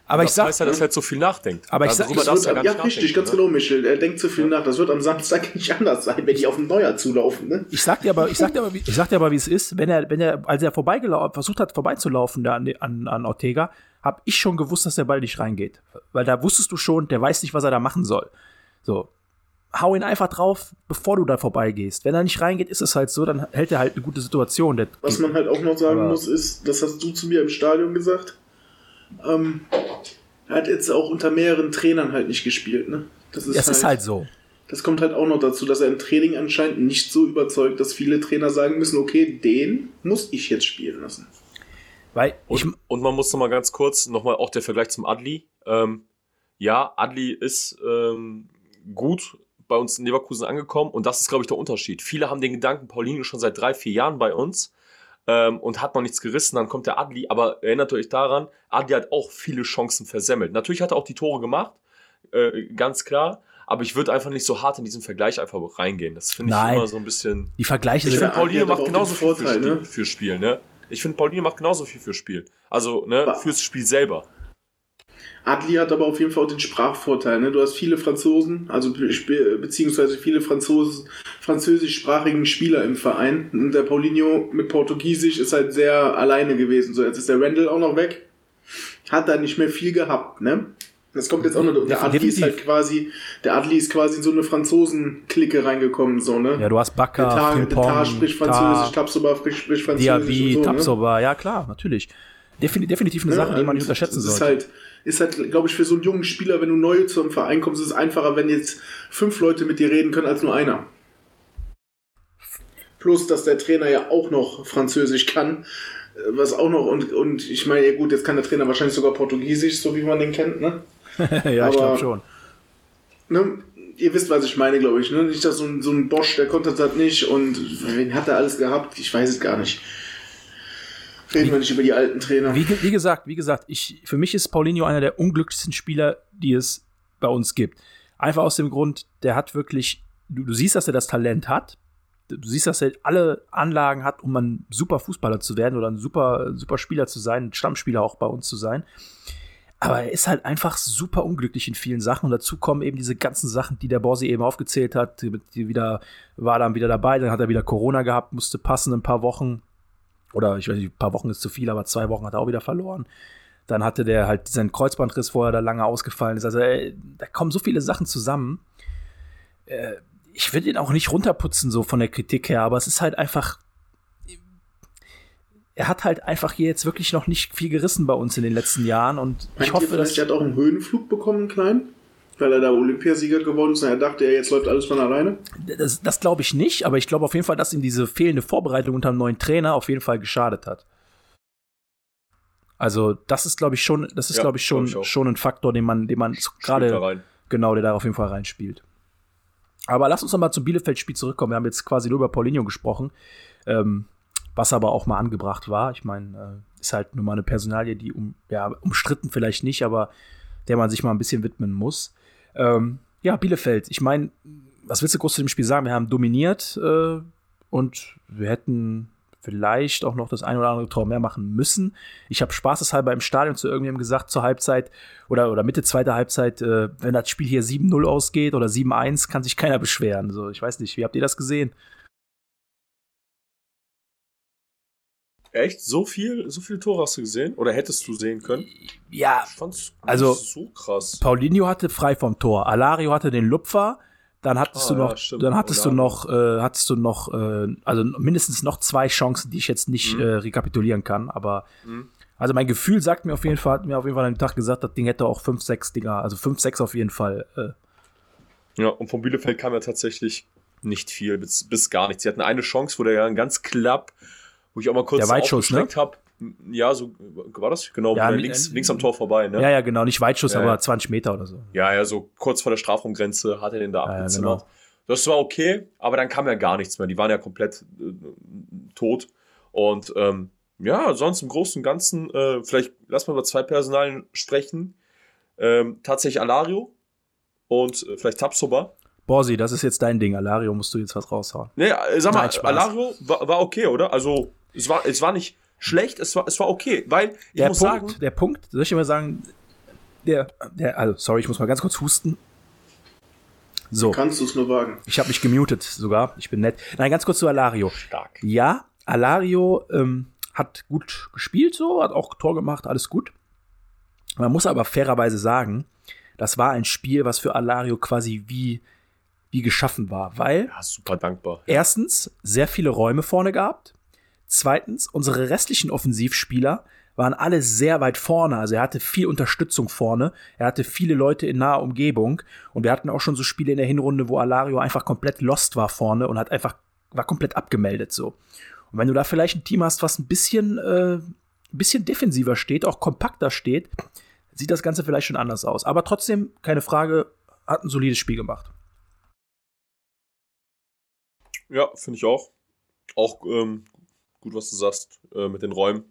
Aber ich Das sag, heißt ja, dass er jetzt so viel nachdenkt. Aber ich sag- Darüber das wird, ja, nicht richtig, ganz ne? genau, Michel. Er denkt zu viel nach. Das wird am Samstag nicht anders sein, wenn die auf den Neuer zulaufen, ne? Ich sag dir aber, ich sag dir aber, wie- ich sag dir aber, wie es ist. Wenn er, wenn er, als er vorbeigelaufen, versucht hat, vorbeizulaufen da an, an, an Ortega, habe ich schon gewusst, dass der Ball nicht reingeht. Weil da wusstest du schon, der weiß nicht, was er da machen soll. So. Hau ihn einfach drauf, bevor du da vorbeigehst. Wenn er nicht reingeht, ist es halt so, dann hält er halt eine gute Situation. Der, Was man halt auch noch sagen Aber- muss, ist, das hast du zu mir im Stadion gesagt, ähm, er hat jetzt auch unter mehreren Trainern halt nicht gespielt, ne? Das ist, das ist halt so. Das kommt halt auch noch dazu, dass er im Training anscheinend nicht so überzeugt, dass viele Trainer sagen müssen, okay, den muss ich jetzt spielen lassen. Weil ich, Und, und man muss noch mal ganz kurz, noch mal auch der Vergleich zum Adli. Ähm, ja, Adli ist ähm, gut bei uns in Leverkusen angekommen und das ist, glaube ich, der Unterschied. Viele haben den Gedanken, Paulinho schon seit drei, vier Jahren bei uns ähm, und hat noch nichts gerissen, dann kommt der Adli, aber erinnert euch daran, Adli hat auch viele Chancen versemmelt. Natürlich hat er auch die Tore gemacht, äh, ganz klar, aber ich würde einfach nicht so hart in diesen Vergleich einfach reingehen. Das finde ich immer so ein bisschen... die Vergleiche Ich finde, Paulinho macht genauso viel Vorteil, für, Spiel, ne? für Spiel, ne? Ich finde, Paulinho macht genauso viel für Spiel. Also, ne, Ba- fürs Spiel selber. Adli hat aber auf jeden Fall auch den Sprachvorteil. Ne? Du hast viele Franzosen, also be be- beziehungsweise viele Franzos französischsprachigen Spieler im Verein. Und der Paulinho mit Portugiesisch ist halt sehr alleine gewesen. So, jetzt ist der Randall auch noch weg. Hat da nicht mehr viel gehabt, ne? Das kommt jetzt auch noch. Der Adli ist halt quasi, der Adli ist quasi in so eine Franzosen-Clique reingekommen, so, ne? Ja, du hast Der Tar, spricht Französisch, Tapsoba spricht, Französisch. Diaby, so, ne? Tapsoba, ja klar, natürlich. Defini definitiv eine Sache, die man nicht unterschätzen ist sollte. Halt, ist halt, glaube ich, für so einen jungen Spieler, wenn du neu zu einem Verein kommst, ist es einfacher, wenn jetzt fünf Leute mit dir reden können, als nur einer. Plus, dass der Trainer ja auch noch Französisch kann. was auch noch, und, und ich meine, ja gut, jetzt kann der Trainer wahrscheinlich sogar Portugiesisch, so wie man den kennt, ne? ja, ich glaube schon. Ne? Ihr wisst, was ich meine, glaube ich. Ne? Nicht, dass so ein, so ein Bosch, der konnte das nicht und wen hat er alles gehabt? Ich weiß es gar nicht. Reden wir nicht über die alten Trainer. Wie, wie gesagt, wie gesagt, ich, für mich ist Paulinho einer der unglücklichsten Spieler, die es bei uns gibt. Einfach aus dem Grund, der hat wirklich, du, du siehst, dass er das Talent hat. Du siehst, dass er alle Anlagen hat, um ein super Fußballer zu werden oder ein super, super Spieler zu sein, ein Stammspieler auch bei uns zu sein. Aber er ist halt einfach super unglücklich in vielen Sachen. Und dazu kommen eben diese ganzen Sachen, die der Borsi eben aufgezählt hat. Die, die wieder, war dann wieder dabei, dann hat er wieder Corona gehabt, musste passen ein paar Wochen. Oder ich weiß nicht, ein paar Wochen ist zu viel, aber zwei Wochen hat er auch wieder verloren. Dann hatte der halt diesen Kreuzbandriss, wo er da lange ausgefallen ist. Also ey, da kommen so viele Sachen zusammen. Äh, ich will ihn auch nicht runterputzen, so von der Kritik her, aber es ist halt einfach. Er hat halt einfach hier jetzt wirklich noch nicht viel gerissen bei uns in den letzten Jahren und ich Meint ihr hoffe, vielleicht, dass. er hat auch einen Höhenflug bekommen, kleinen? Weil er da Olympiasieger geworden ist und er dachte, ja, jetzt läuft alles von alleine? Das, das glaube ich nicht, aber ich glaube auf jeden Fall, dass ihm diese fehlende Vorbereitung unter einem neuen Trainer auf jeden Fall geschadet hat. Also, das ist, glaube ich, schon, das ist, Ja, glaube ich, schon, glaub ich schon ein Faktor, den man, den man gerade, rein. genau, der da auf jeden Fall reinspielt. Aber lass uns noch mal zum Bielefeld-Spiel zurückkommen. Wir haben jetzt quasi nur über Paulinho gesprochen, ähm, was aber auch mal angebracht war. Ich meine, äh, ist halt nur mal eine Personalie, die um, ja, umstritten vielleicht nicht, aber der man sich mal ein bisschen widmen muss. Ähm, ja, Bielefeld. Ich meine, was willst du groß zu dem Spiel sagen? Wir haben dominiert äh, und wir hätten vielleicht auch noch das ein oder andere Tor mehr machen müssen. Ich habe spaßeshalber im Stadion zu irgendjemandem gesagt zur Halbzeit oder, oder Mitte zweiter Halbzeit, äh, wenn das Spiel hier 7-0 ausgeht oder 7-1, kann sich keiner beschweren. So, ich weiß nicht, wie habt ihr das gesehen? Echt? So viel, so viele Tore hast du gesehen? Oder hättest du sehen können? Ja, Ich fand's Also- so krass. Paulinho hatte frei vom Tor, Alario hatte den Lupfer, dann hattest Ah, du noch, ja, dann hattest du Alario. noch, äh, hattest du noch, äh, also mindestens noch zwei Chancen, die ich jetzt nicht Mhm. äh, rekapitulieren kann, aber Mhm. also mein Gefühl sagt mir auf jeden Fall, hat mir auf jeden Fall an dem Tag gesagt, das Ding hätte auch 5, 6 Dinger, also 5, 6 auf jeden Fall. Äh, Ja, und von Bielefeld kam ja tatsächlich nicht viel, bis, bis gar nichts. Sie hatten eine Chance, wo der ja ganz klapp, wo ich auch mal kurz Der Weitschuss, ne? aufgestreckt hab. Ja, so war das? Genau, Ja, der äh, links, links am Tor vorbei, ne? ja. ja, genau, nicht Weitschuss, Ja, aber ja. 20 Meter oder so. Ja, ja, so kurz vor der Strafraumgrenze hat er den da Ja, ja, abgezimmert. genau. Das war okay, aber dann kam ja gar nichts mehr. Die waren ja komplett äh, tot. Und ähm, ja, sonst im Großen und Ganzen, äh, vielleicht lass mal über zwei Personalien sprechen. Ähm, tatsächlich Alario und äh, vielleicht Tapsoba. Borsi, das ist jetzt dein Ding, Alario musst du jetzt was raushauen. Nee, sag mal, Nein. Alario war, war okay, oder? Also, es war, es war nicht schlecht, es war, es war okay, weil ich Der muss Punkt, sagen, der Punkt, soll ich dir mal sagen, der, der, also sorry, ich muss mal ganz kurz husten. So. Kannst du es nur wagen. Ich habe mich gemutet sogar. Ich bin nett. Nein, ganz kurz zu Alario. stark. Ja, Alario ähm, hat gut gespielt, so, hat auch Tor gemacht, alles gut. Man muss aber fairerweise sagen, das war ein Spiel, was für Alario quasi wie, wie geschaffen war, weil Ja, super dankbar. erstens sehr viele Räume vorne gehabt. Zweitens, unsere restlichen Offensivspieler waren alle sehr weit vorne. Also er hatte viel Unterstützung vorne. Er hatte viele Leute in naher Umgebung. Und wir hatten auch schon so Spiele in der Hinrunde, wo Alario einfach komplett lost war vorne und hat einfach, war komplett abgemeldet so. Und wenn du da vielleicht ein Team hast, was ein bisschen, äh, ein bisschen defensiver steht, auch kompakter steht, sieht das Ganze vielleicht schon anders aus. Aber trotzdem, keine Frage, hat ein solides Spiel gemacht. Ja, finde ich auch. Auch ähm, gut, was du sagst äh, mit den Räumen.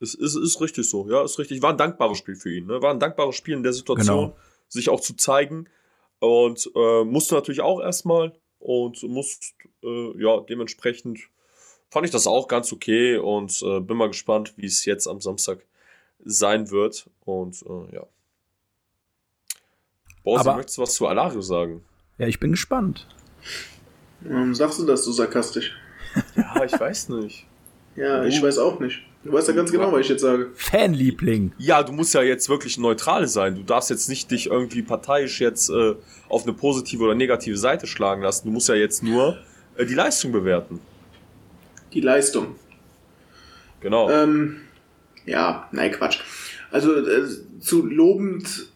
Es ist, ist richtig so, ja, ist richtig. War ein dankbares Spiel für ihn. Ne? War ein dankbares Spiel in der Situation, Genau. sich auch zu zeigen. Und äh, musste natürlich auch erstmal und musst, äh, ja, dementsprechend fand ich das auch ganz okay und äh, bin mal gespannt, wie es jetzt am Samstag sein wird. Und äh, ja. Aber- möchtest du was zu Alario sagen? Ja, ich bin gespannt. Warum sagst du das so sarkastisch? Ja, ich weiß nicht. Ja, ich weiß auch nicht. Du weißt ja ganz genau, was ich jetzt sage. Fanliebling. Ja, du musst ja jetzt wirklich neutral sein. Du darfst jetzt nicht dich irgendwie parteiisch jetzt äh, auf eine positive oder negative Seite schlagen lassen. Du musst ja jetzt nur äh, die Leistung bewerten. Die Leistung. Genau. Ähm, ja, nein, Quatsch. Also äh, zu lobend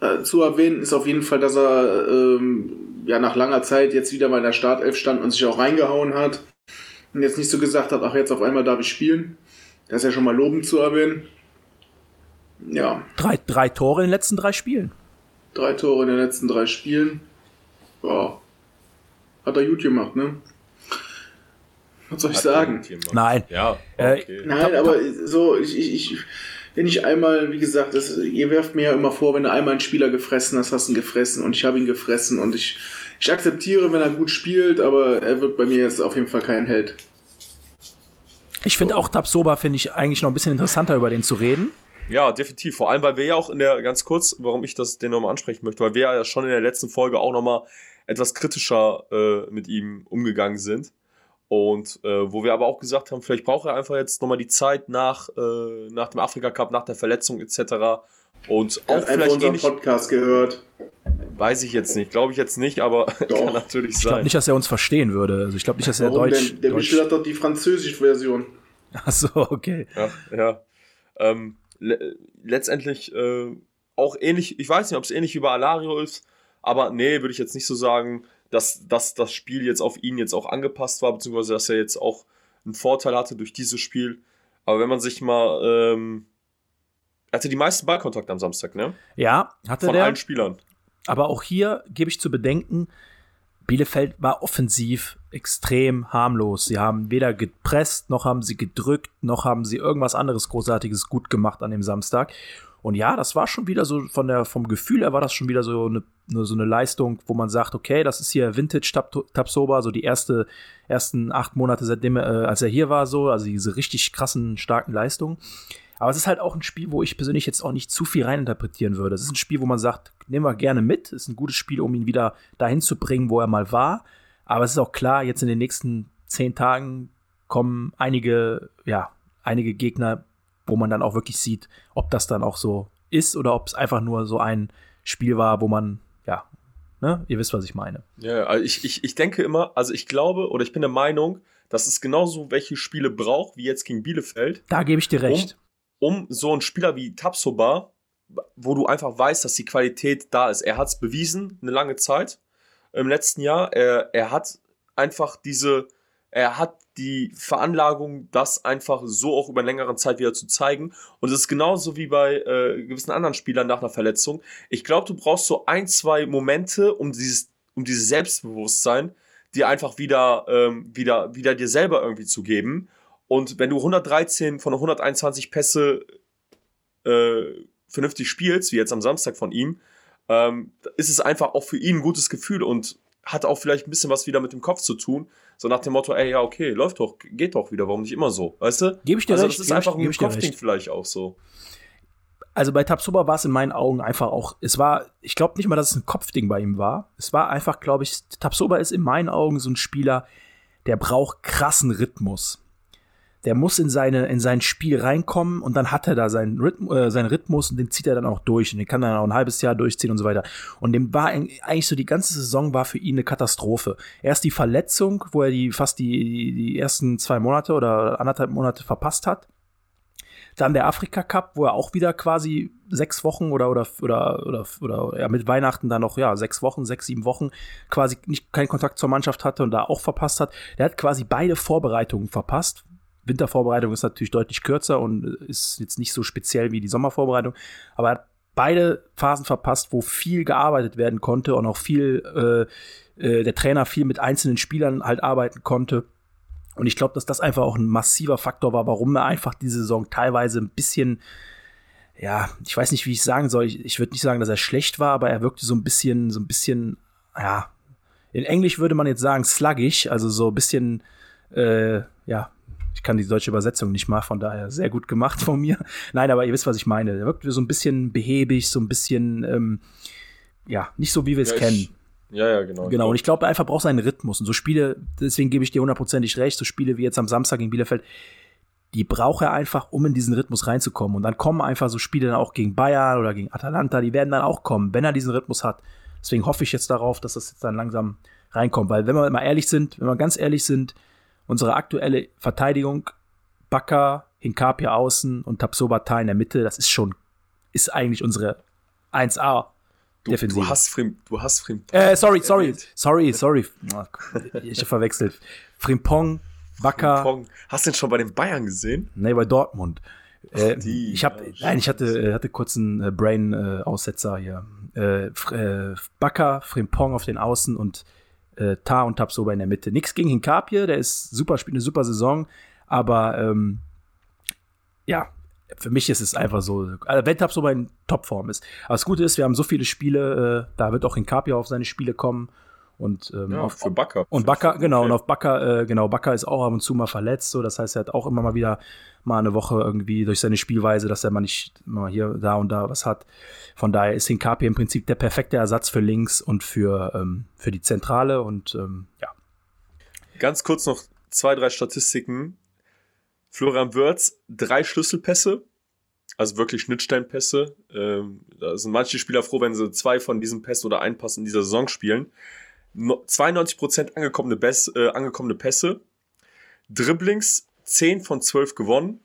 äh, zu erwähnen ist auf jeden Fall, dass er ähm, ja nach langer Zeit jetzt wieder mal in der Startelf stand und sich auch reingehauen hat und jetzt nicht so gesagt hat, ach jetzt auf einmal darf ich spielen. Das ist ja schon mal lobend zu erwähnen. Ja, Drei, drei Tore in den letzten drei Spielen. drei Tore in den letzten drei Spielen. Ja. Hat er gut gemacht, ne? Was soll ich sagen? Nein. Ja, Äh, okay. Nein, aber so, ich, ich, ich, wenn ich einmal, wie gesagt, das, ihr werft mir ja immer vor, wenn du einmal einen Spieler gefressen hast, hast du ihn gefressen und ich habe ihn gefressen und ich, ich akzeptiere, wenn er gut spielt, aber er wird bei mir jetzt auf jeden Fall kein Held. Ich finde auch Tabsoba finde ich eigentlich noch ein bisschen interessanter über den zu reden. Ja, definitiv. Vor allem, weil wir ja auch in der, ganz kurz, warum ich das den nochmal ansprechen möchte, weil wir ja schon in der letzten Folge auch nochmal etwas kritischer äh, mit ihm umgegangen sind. Und äh, wo wir aber auch gesagt haben, vielleicht braucht er einfach jetzt nochmal die Zeit nach, äh, nach dem Afrika Cup, nach der Verletzung etc. Und Er auch hat einfach vielleicht unseren ähnlich, Podcast gehört. Weiß ich jetzt nicht, glaube ich jetzt nicht, aber Doch. kann natürlich Ich glaube sein. nicht, dass er uns verstehen würde. Also ich glaube nicht, dass er Warum Deutsch. denn? Der Deutsch Michel hat doch die französische Version. Achso, okay. Ja, ja. Ähm, le letztendlich äh, auch ähnlich, ich weiß nicht, ob es ähnlich wie bei Alario ist, aber nee, würde ich jetzt nicht so sagen, dass, dass das Spiel jetzt auf ihn jetzt auch angepasst war, beziehungsweise dass er jetzt auch einen Vorteil hatte durch dieses Spiel. Aber wenn man sich mal, ähm, er hatte die meisten Ballkontakte am Samstag, ne? Ja, hatte Von der. allen Spielern. Aber auch hier gebe ich zu bedenken, Bielefeld war offensiv extrem harmlos. Sie haben weder gepresst, noch haben sie gedrückt, noch haben sie irgendwas anderes Großartiges gut gemacht an dem Samstag. Und ja, das war schon wieder so von der, vom Gefühl her war das schon wieder so eine, so eine Leistung, wo man sagt, okay, das ist hier Vintage Tabsoba, so die erste, ersten acht Monate, seitdem äh, als er hier war, so, also diese richtig krassen, starken Leistungen. Aber es ist halt auch ein Spiel, wo ich persönlich jetzt auch nicht zu viel reininterpretieren würde. Es ist ein Spiel, wo man sagt, nehmen wir gerne mit. Es ist ein gutes Spiel, um ihn wieder dahin zu bringen, wo er mal war. Aber es ist auch klar, jetzt in den nächsten zehn Tagen kommen einige, ja, einige Gegner, wo man dann auch wirklich sieht, ob das dann auch so ist oder ob es einfach nur so ein Spiel war, wo man, ja, ne, ihr wisst, was ich meine. Ja, also ich, ich, ich denke immer, also ich glaube oder ich bin der Meinung, dass es genauso welche Spiele braucht, wie jetzt gegen Bielefeld, Da gebe ich dir recht. um so einen Spieler wie Tapsoba, wo du einfach weißt, dass die Qualität da ist. Er hat es bewiesen, eine lange Zeit im letzten Jahr. Er, er hat einfach diese, er hat die Veranlagung, das einfach so auch über eine längere Zeit wieder zu zeigen. Und es ist genauso wie bei äh, gewissen anderen Spielern nach einer Verletzung. Ich glaube, du brauchst so ein, zwei Momente, um dieses, um dieses Selbstbewusstsein, dir einfach wieder, ähm, wieder, wieder dir selber irgendwie zu geben. Und wenn du 113 von 121 Pässe äh, vernünftig spielst, wie jetzt am Samstag von ihm, ähm, ist es einfach auch für ihn ein gutes Gefühl und hat auch vielleicht ein bisschen was wieder mit dem Kopf zu tun. So nach dem Motto, ey, ja, okay, läuft doch, geht doch wieder, warum nicht immer so, weißt du? Gebe ich dir also recht, das ist einfach ein Kopfding vielleicht auch so. Also bei Tabsoba war es in meinen Augen einfach auch, es war, ich glaube nicht mal, dass es ein Kopfding bei ihm war. Es war einfach, glaube ich, Tabsoba ist in meinen Augen so ein Spieler, der braucht krassen Rhythmus. Der muss in, seine, in sein Spiel reinkommen und dann hat er da seinen, Rhythm, äh, seinen Rhythmus und den zieht er dann auch durch und den kann er dann auch ein halbes Jahr durchziehen und so weiter. Und dem war eig- eigentlich so die ganze Saison war für ihn eine Katastrophe. Erst die Verletzung, wo er die fast die, die ersten zwei Monate oder anderthalb Monate verpasst hat. Dann der Afrika Cup, wo er auch wieder quasi sechs Wochen oder oder oder oder, oder ja, mit Weihnachten dann noch ja sechs Wochen, sechs sieben Wochen quasi nicht keinen Kontakt zur Mannschaft hatte und da auch verpasst hat. Der hat quasi beide Vorbereitungen verpasst. Wintervorbereitung ist natürlich deutlich kürzer und ist jetzt nicht so speziell wie die Sommervorbereitung, aber er hat beide Phasen verpasst, wo viel gearbeitet werden konnte und auch viel äh, äh, der Trainer viel mit einzelnen Spielern halt arbeiten konnte. Und ich glaube, dass das einfach auch ein massiver Faktor war, warum er einfach diese Saison teilweise ein bisschen, ja, ich weiß nicht, wie ich sagen soll. Ich, ich würde nicht sagen, dass er schlecht war, aber er wirkte so ein bisschen, so ein bisschen, ja, in Englisch würde man jetzt sagen sluggish, also so ein bisschen, äh, ja, ich kann die deutsche Übersetzung nicht mal, von daher sehr gut gemacht von mir. Nein, aber ihr wisst, was ich meine. Er wirkte so ein bisschen behäbig, so ein bisschen, ähm, ja, nicht so, wie wir es Ja, kennen. Ja, ja, genau. Genau, und ich glaube, er einfach braucht seinen Rhythmus. Und so Spiele, deswegen gebe ich dir hundertprozentig recht, so Spiele wie jetzt am Samstag gegen Bielefeld, die braucht er einfach, um in diesen Rhythmus reinzukommen. Und dann kommen einfach so Spiele dann auch gegen Bayern oder gegen Atalanta, die werden dann auch kommen, wenn er diesen Rhythmus hat. Deswegen hoffe ich jetzt darauf, dass das jetzt dann langsam reinkommt. Weil, wenn wir mal ehrlich sind, wenn wir ganz ehrlich sind, unsere aktuelle Verteidigung, Bakker, Hinkapia außen und Tapsobata in der Mitte, das ist schon, ist eigentlich unsere 1A. du, Defensive. du hast Frim, du hast Frim. Äh, sorry, sorry, sorry, sorry. Ah, Ich hab verwechselt. Frimpong, Bakker. Pong. Hast du den schon bei den Bayern gesehen? Nee, bei Dortmund. Äh, die, ich habe, ja, nein, ich hatte, äh, hatte kurz einen äh, Brain-Aussetzer hier. Äh, F- äh, Bakker, Frimpong auf den Außen und äh, Tar und Tapsoba in der Mitte. Nix gegen Hinkapie, der ist super, spielt eine super Saison, aber ähm, ja, für mich ist es einfach so, also wenn Tapsoba in Topform ist. Aber das Gute ist, wir haben so viele Spiele, äh, da wird auch Hinkapie auf seine Spiele kommen und ähm, Ja, auf, für Bakker. und Bakker, genau, Okay. und auf Bakker, äh, genau, Bakker ist auch ab und zu mal verletzt, so, das heißt, er hat auch immer mal wieder mal eine Woche irgendwie durch seine Spielweise, dass er mal nicht mal hier, da und da was hat. Von daher ist Hinkapi im Prinzip der perfekte Ersatz für links und für, ähm, für die Zentrale und ähm, ja. Ganz kurz noch zwei, drei Statistiken. Florian Wirtz, drei Schlüsselpässe, also wirklich Schnittstellenpässe. Ähm, da sind manche Spieler froh, wenn sie zwei von diesen Pässen oder einen Pass in dieser Saison spielen. No, 92% angekommene, Bess, äh, angekommene Pässe. Dribblings 10 von 12 gewonnen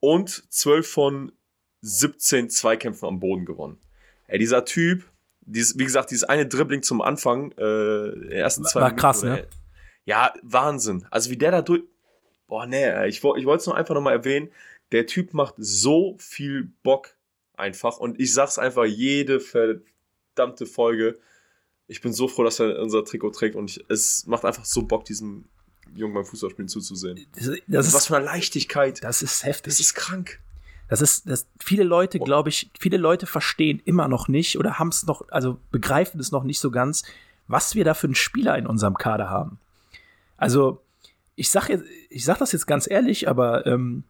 und 12 von 17 Zweikämpfen am Boden gewonnen. Ey, dieser Typ, dieses, wie gesagt, dieses eine Dribbling zum Anfang, äh, der ersten zwei War Minuten, krass, ne? Ja, Wahnsinn. Also wie der da durch. Boah, nee, ey, ich, ich wollte es nur einfach nochmal erwähnen. Der Typ macht so viel Bock einfach. Und ich sag's einfach jede verdammte Folge. Ich bin so froh, dass er unser Trikot trägt. Und ich, es macht einfach so Bock, diesem Jungen beim Fußballspielen zuzusehen. Das, das, Das was ist, für eine Leichtigkeit. das ist heftig. Das ist krank. Das ist, das, viele Leute, glaube ich, viele Leute verstehen immer noch nicht oder haben es noch, also begreifen es noch nicht so ganz, was wir da für einen Spieler in unserem Kader haben. Also, ich sag jetzt, ich sag das jetzt ganz ehrlich, aber ähm,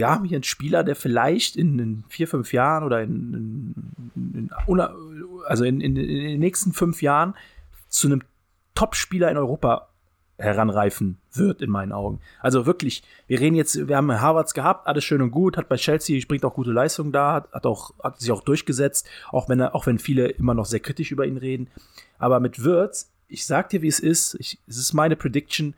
wir haben hier einen Spieler, der vielleicht in, in vier, fünf Jahren oder in, in, in also in, den nächsten fünf Jahren zu einem Top-Spieler in Europa heranreifen wird, in meinen Augen. Also wirklich, wir reden jetzt, wir haben Harvards gehabt, alles schön und gut, hat bei Chelsea, bringt auch gute Leistung da, hat, hat auch, hat sich auch durchgesetzt, auch wenn auch wenn viele immer noch sehr kritisch über ihn reden. Aber mit Wirtz, ich sag dir, wie es ist, ich, es ist meine Prediction,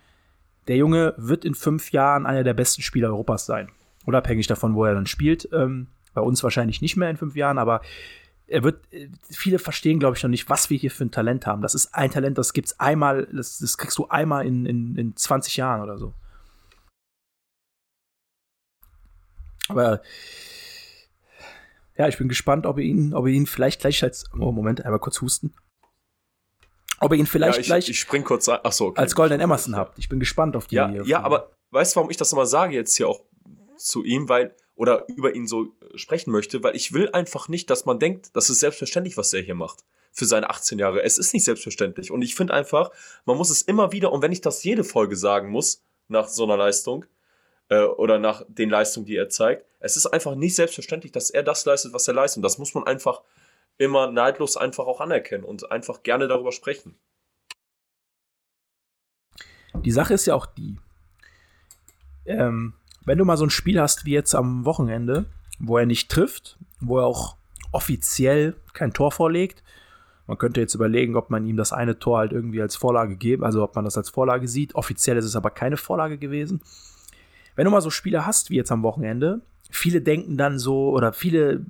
der Junge wird in fünf Jahren einer der besten Spieler Europas sein. Unabhängig davon, wo er dann spielt. Ähm, bei uns wahrscheinlich nicht mehr in fünf Jahren, aber er wird, äh, viele verstehen, glaube ich, noch nicht, was wir hier für ein Talent haben. Das ist ein Talent, das gibt's einmal, das, das kriegst du einmal in, in, in 20 Jahren oder so. Aber ja, ich bin gespannt, ob ihr ihn, ob ihr ihn vielleicht gleich als, oh, Moment, einmal kurz husten. Ob ihr ihn vielleicht ja, ich, gleich ich spring kurz rein. Achso, okay. als Golden Emerson habt. Ich bin gespannt auf die. Ja, ja, aber weißt du, warum ich das nochmal sage jetzt hier auch zu ihm, weil, oder über ihn so äh, sprechen möchte, weil ich will einfach nicht, dass man denkt, das ist selbstverständlich, was er hier macht. Für seine 18 Jahre. Es ist nicht selbstverständlich. Und ich finde einfach, man muss es immer wieder, und wenn ich das jede Folge sagen muss, nach so einer Leistung, äh, oder nach den Leistungen, die er zeigt, es ist einfach nicht selbstverständlich, dass er das leistet, was er leistet. Das muss man einfach immer neidlos einfach auch anerkennen und einfach gerne darüber sprechen. Die Sache ist ja auch die, ähm, wenn du mal so ein Spiel hast wie jetzt am Wochenende, wo er nicht trifft, wo er auch offiziell kein Tor vorlegt, man könnte jetzt überlegen, ob man ihm das eine Tor halt irgendwie als Vorlage geben, also ob man das als Vorlage sieht. Offiziell ist es aber keine Vorlage gewesen. Wenn du mal so Spiele hast wie jetzt am Wochenende, viele denken dann so oder viele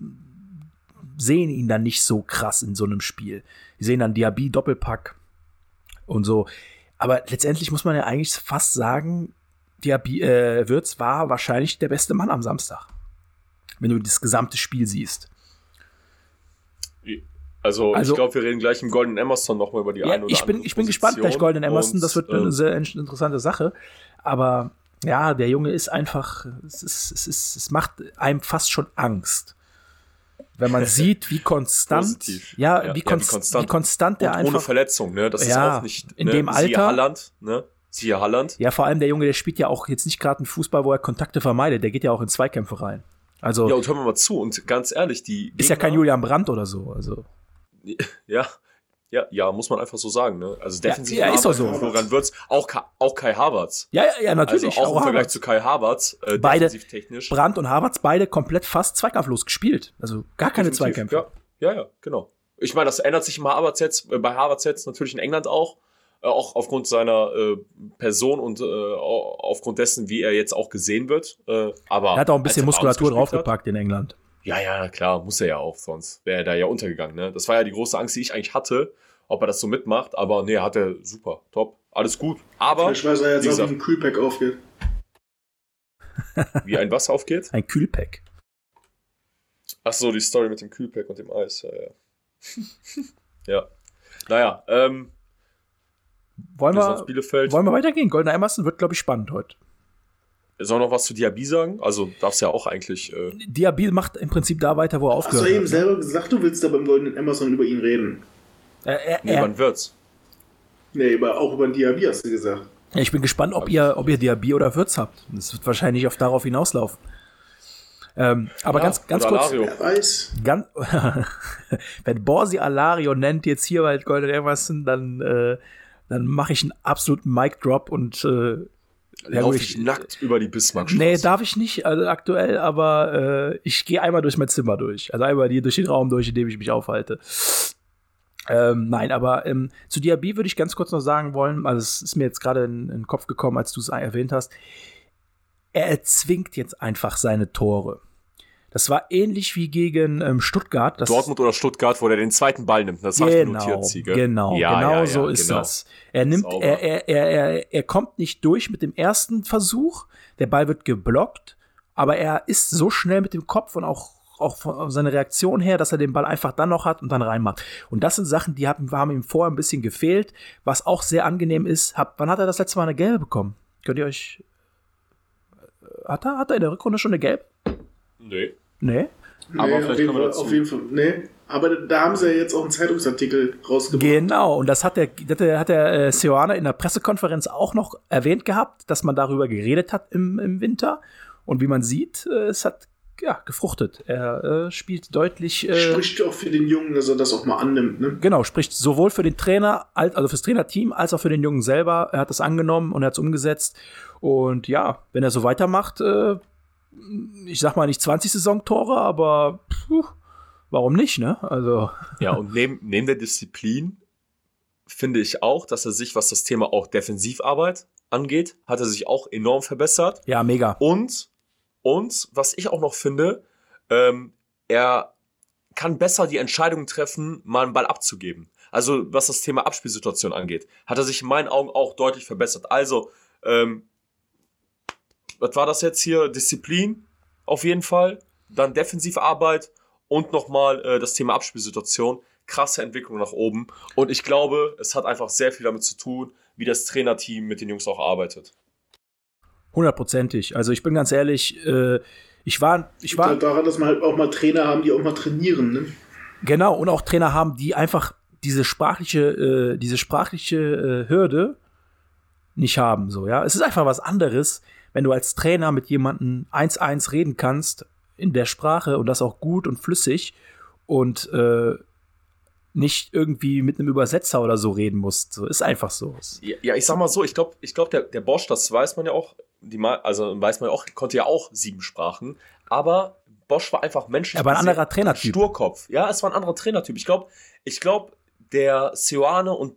sehen ihn dann nicht so krass in so einem Spiel. Die sehen dann Diaby Doppelpack und so. Aber letztendlich muss man ja eigentlich fast sagen, Diaby äh, Wirtz war wahrscheinlich der beste Mann am Samstag. Wenn du das gesamte Spiel siehst. Also, Also- ich glaube, wir reden gleich im Golden Emerson nochmal über die Ja, eine oder ich bin, andere ich bin gespannt gleich Position. Golden Emerson, Und, das wird eine sehr in- interessante Sache. Aber ja, der Junge ist einfach, es, ist, es, ist, es macht einem fast schon Angst. Wenn man sieht, wie konstant, ja, Ja, wie, ja, wie konst, konstant. wie konstant der und ohne einfach. Verletzung, ne? Das Ja, ist auch nicht. in ne? dem Alter- Halland, ne? Siehe Halland. Ja, vor allem der Junge, der spielt ja auch jetzt nicht gerade einen Fußball, wo er Kontakte vermeidet. Der geht ja auch in Zweikämpfe rein. Also Ja, und hör mir mal zu. Und ganz ehrlich, die. ist ja kein Gegner- Julian Brandt oder so. Also Ja. Ja, ja, muss man einfach so sagen, ne? Also defensiv ja, ist doch so. Florian Wirtz, auch, Ka- auch Kai Havertz. ja, ja, ja natürlich. Also auch, im Vergleich Havertz. zu Kai Havertz, äh, Beide- defensiv technisch. Brandt und Havertz beide komplett fast zweikampflos gespielt. Also gar keine Definitiv, Zweikämpfe. Ja, ja, ja, genau. Ich meine, das ändert sich im Havertz jetzt, äh, bei Havertz jetzt natürlich in England auch. Äh, auch aufgrund seiner äh, Person und äh, au- aufgrund dessen, wie er jetzt auch gesehen wird. Äh, aber Er hat auch ein bisschen Muskulatur gespielt hat- draufgepackt in England. Ja, ja, klar, muss er ja auch, sonst wäre er da ja untergegangen. Ne? Das war ja die große Angst, die ich eigentlich hatte. ob er das so mitmacht. Aber nee, hat er super, top, alles gut. Aber Vielleicht weiß er jetzt auch, wie ein Kühlpack aufgeht. wie ein was aufgeht. Ein Kühlpack. Ach so, die Story mit dem Kühlpack und dem Eis, ja, ja. ja. Naja, ähm, Wollen wir Bielefeld. wollen wir weitergehen? Goldener Emerson wird, glaube ich, spannend heute. Soll noch was zu Diaby sagen? Also darfst ja auch eigentlich. Äh, Diaby macht im Prinzip da weiter, wo er Hast du aufgehört eben hat. selber gesagt, du willst da beim Goldenen Amazon über ihn reden? Er, er, nee, wann wird's? Nee, aber auch über den Diaby hast du gesagt. ich bin gespannt, ob ihr, ob ihr Diaby oder Würz habt. Das wird wahrscheinlich auf darauf hinauslaufen. Ähm, aber Ja, ganz, ganz kurz. Alario. Ganz, wenn Borsi Alario nennt jetzt hier bei Golden Emerson, dann, äh, dann mache ich einen absoluten Mic Drop und äh, ja, Lauf gut, ich ich- nackt über die Bismarck. Nee, darf ich nicht also aktuell, aber äh, ich gehe einmal durch mein Zimmer durch. Also einmal hier durch den Raum durch, in dem ich mich aufhalte. Ähm, nein, aber ähm, zu Diaby würde ich ganz kurz noch sagen wollen, also es ist mir jetzt gerade in, in den Kopf gekommen, als du es erwähnt hast. Er erzwingt jetzt einfach seine Tore. Das war ähnlich wie gegen ähm, Stuttgart. Das Dortmund oder Stuttgart, wo der den zweiten Ball nimmt. Das ich Genau, notiert, Ziege. genau, Ja, genau ja, ja, so ist genau. das. Er nimmt, Sauber. er, er, er, er, er kommt nicht durch mit dem ersten Versuch. Der Ball wird geblockt, aber er ist so schnell mit dem Kopf und auch auch von seiner Reaktion her, dass er den Ball einfach dann noch hat und dann reinmacht. Und das sind Sachen, die haben, haben ihm vorher ein bisschen gefehlt, was auch sehr angenehm ist. Hab, wann hat er das letzte Mal eine gelbe bekommen? Könnt ihr euch. Hat er, hat er in der Rückrunde schon eine gelbe? Nee. Nee. Aber nee, vielleicht auf jeden, Fall, dazu. auf jeden Fall. Nee. Aber da haben sie ja jetzt auch einen Zeitungsartikel rausgebracht. Genau, und das hat der, das hat der, hat der äh, Seoane in der Pressekonferenz auch noch erwähnt gehabt, dass man darüber geredet hat im, im Winter. Und wie man sieht, äh, es hat ja, gefruchtet. Er äh, spielt deutlich. Äh, Spricht auch für den Jungen, dass er das auch mal annimmt. Ne? Genau, spricht sowohl für den Trainer, als, also fürs Trainerteam, als auch für den Jungen selber. Er hat das angenommen und er hat es umgesetzt. Und ja, wenn er so weitermacht, äh, ich sag mal nicht 20 Saisontore, aber puh, warum nicht, ne? Also, Ja, und neben, neben der Disziplin finde ich auch, dass er sich, was das Thema auch Defensivarbeit angeht, hat er sich auch enorm verbessert. ja, mega. Und, und was ich auch noch finde, ähm, er kann besser die Entscheidung treffen, mal einen Ball abzugeben. Also was das Thema Abspielsituation angeht, hat er sich in meinen Augen auch deutlich verbessert. Also, ähm, was war das jetzt hier? Disziplin auf jeden Fall, dann Defensivarbeit und nochmal äh, das Thema Abspielsituation. Krasse Entwicklung nach oben. Und ich glaube, es hat einfach sehr viel damit zu tun, wie das Trainerteam mit den Jungs auch arbeitet. Hundertprozentig. Also ich bin ganz ehrlich, äh, ich war, ich war, halt daran, dass man halt auch mal Trainer haben, die auch mal trainieren. Ne? Genau, und auch Trainer haben, die einfach diese sprachliche, äh, diese sprachliche äh, Hürde nicht haben. So, ja. Es ist einfach was anderes, wenn du als Trainer mit jemandem 1-1 reden kannst in der Sprache und das auch gut und flüssig und äh, nicht irgendwie mit einem Übersetzer oder so reden musst. So, ist einfach so. Ja, ja, ich sag mal so, ich glaube, ich glaub, der, der Bosch, das weiß man ja auch, die, also weiß man ja auch, konnte ja auch sieben Sprachen, aber Bosch war einfach menschlich. Aber ein gesehen anderer Trainertyp. Sturkopf. Ja, es war ein anderer Trainertyp. Ich glaube, ich glaube, der Seoane und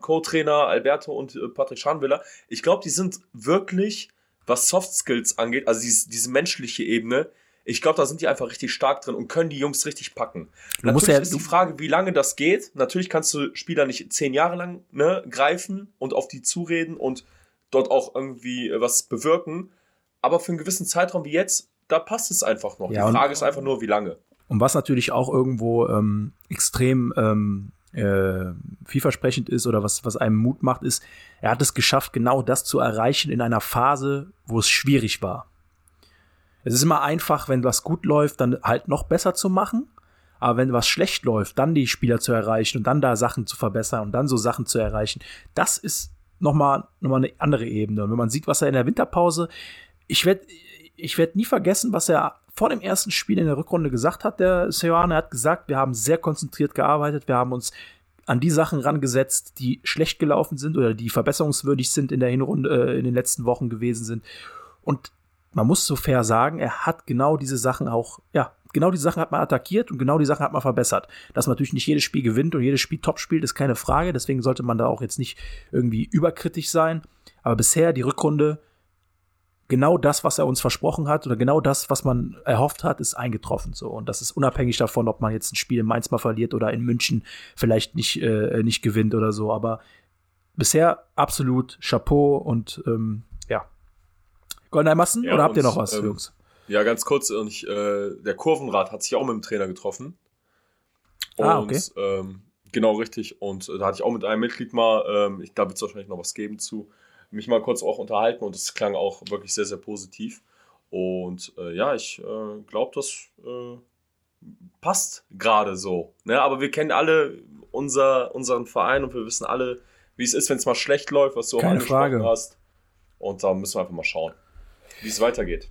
Co-Trainer Alberto und äh, Patrick Scharnwiller, ich glaube, die sind wirklich, was Soft Skills angeht, also diese, diese menschliche Ebene, ich glaube, da sind die einfach richtig stark drin und können die Jungs richtig packen. Du musst ja- ist die Frage, wie lange das geht. Natürlich kannst du Spieler nicht zehn Jahre lang ne, greifen und auf die zureden und dort auch irgendwie äh, was bewirken. Aber für einen gewissen Zeitraum wie jetzt, da passt es einfach noch. Ja, die Frage ist einfach nur, wie lange. Und was natürlich auch irgendwo ähm, extrem ähm, äh, vielversprechend ist oder was, was einem Mut macht, ist, er hat es geschafft, genau das zu erreichen in einer Phase, wo es schwierig war. Es ist immer einfach, wenn was gut läuft, dann halt noch besser zu machen. Aber wenn was schlecht läuft, dann die Spieler zu erreichen und dann da Sachen zu verbessern und dann so Sachen zu erreichen, das ist nochmal noch mal eine andere Ebene. Und wenn man sieht, was er in der Winterpause, ich werde ich werd nie vergessen, was er vor dem ersten Spiel in der Rückrunde gesagt hat, der Seoane hat gesagt, wir haben sehr konzentriert gearbeitet, wir haben uns an die Sachen rangesetzt, die schlecht gelaufen sind oder die verbesserungswürdig sind in der Hinrunde, äh, in den letzten Wochen gewesen sind. Und man muss so fair sagen, er hat genau diese Sachen auch, ja, genau die Sachen hat man attackiert und genau die Sachen hat man verbessert. Dass man natürlich nicht jedes Spiel gewinnt und jedes Spiel top spielt, ist keine Frage. Deswegen sollte man da auch jetzt nicht irgendwie überkritisch sein. Aber bisher die Rückrunde genau das, was er uns versprochen hat oder genau das, was man erhofft hat, ist eingetroffen. So. Und das ist unabhängig davon, ob man jetzt ein Spiel in Mainz mal verliert oder in München vielleicht nicht, äh, nicht gewinnt oder so. Aber bisher absolut Chapeau und ähm, ja. Golden Massen Ja, oder habt ihr noch was, ähm, Jungs? Ja, ganz kurz, und ich, äh, der Kurvenrad hat sich auch mit dem Trainer getroffen. Und, Ah, okay. ähm, genau richtig. Und äh, da hatte ich auch mit einem Mitglied mal, ähm, ich glaube, wird es wahrscheinlich noch was geben zu, mich mal kurz auch unterhalten und es klang auch wirklich sehr, sehr positiv. Und äh, ja, ich äh, glaube, das äh, passt gerade so. Ne? Aber wir kennen alle unser, unseren Verein und wir wissen alle, wie es ist, wenn es mal schlecht läuft, was du auch Keine angesprochen Frage. hast. Und da müssen wir einfach mal schauen, wie es weitergeht.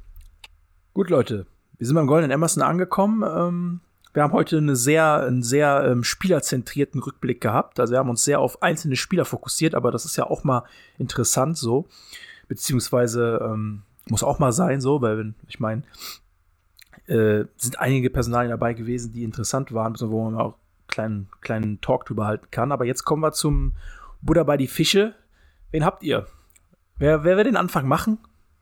Gut, Leute, wir sind beim Golden Emerson angekommen. Ähm, wir haben heute eine sehr, einen sehr ähm, spielerzentrierten Rückblick gehabt. Also wir haben uns sehr auf einzelne Spieler fokussiert, aber das ist ja auch mal interessant so. Beziehungsweise ähm, muss auch mal sein so, weil wenn- ich meine, äh, sind einige Personalien dabei gewesen, die interessant waren, wo man auch einen kleinen, kleinen Talk drüber halten kann. Aber jetzt kommen wir zum Buddha bei die Fische. Wen habt ihr? Wer, wer will den Anfang machen?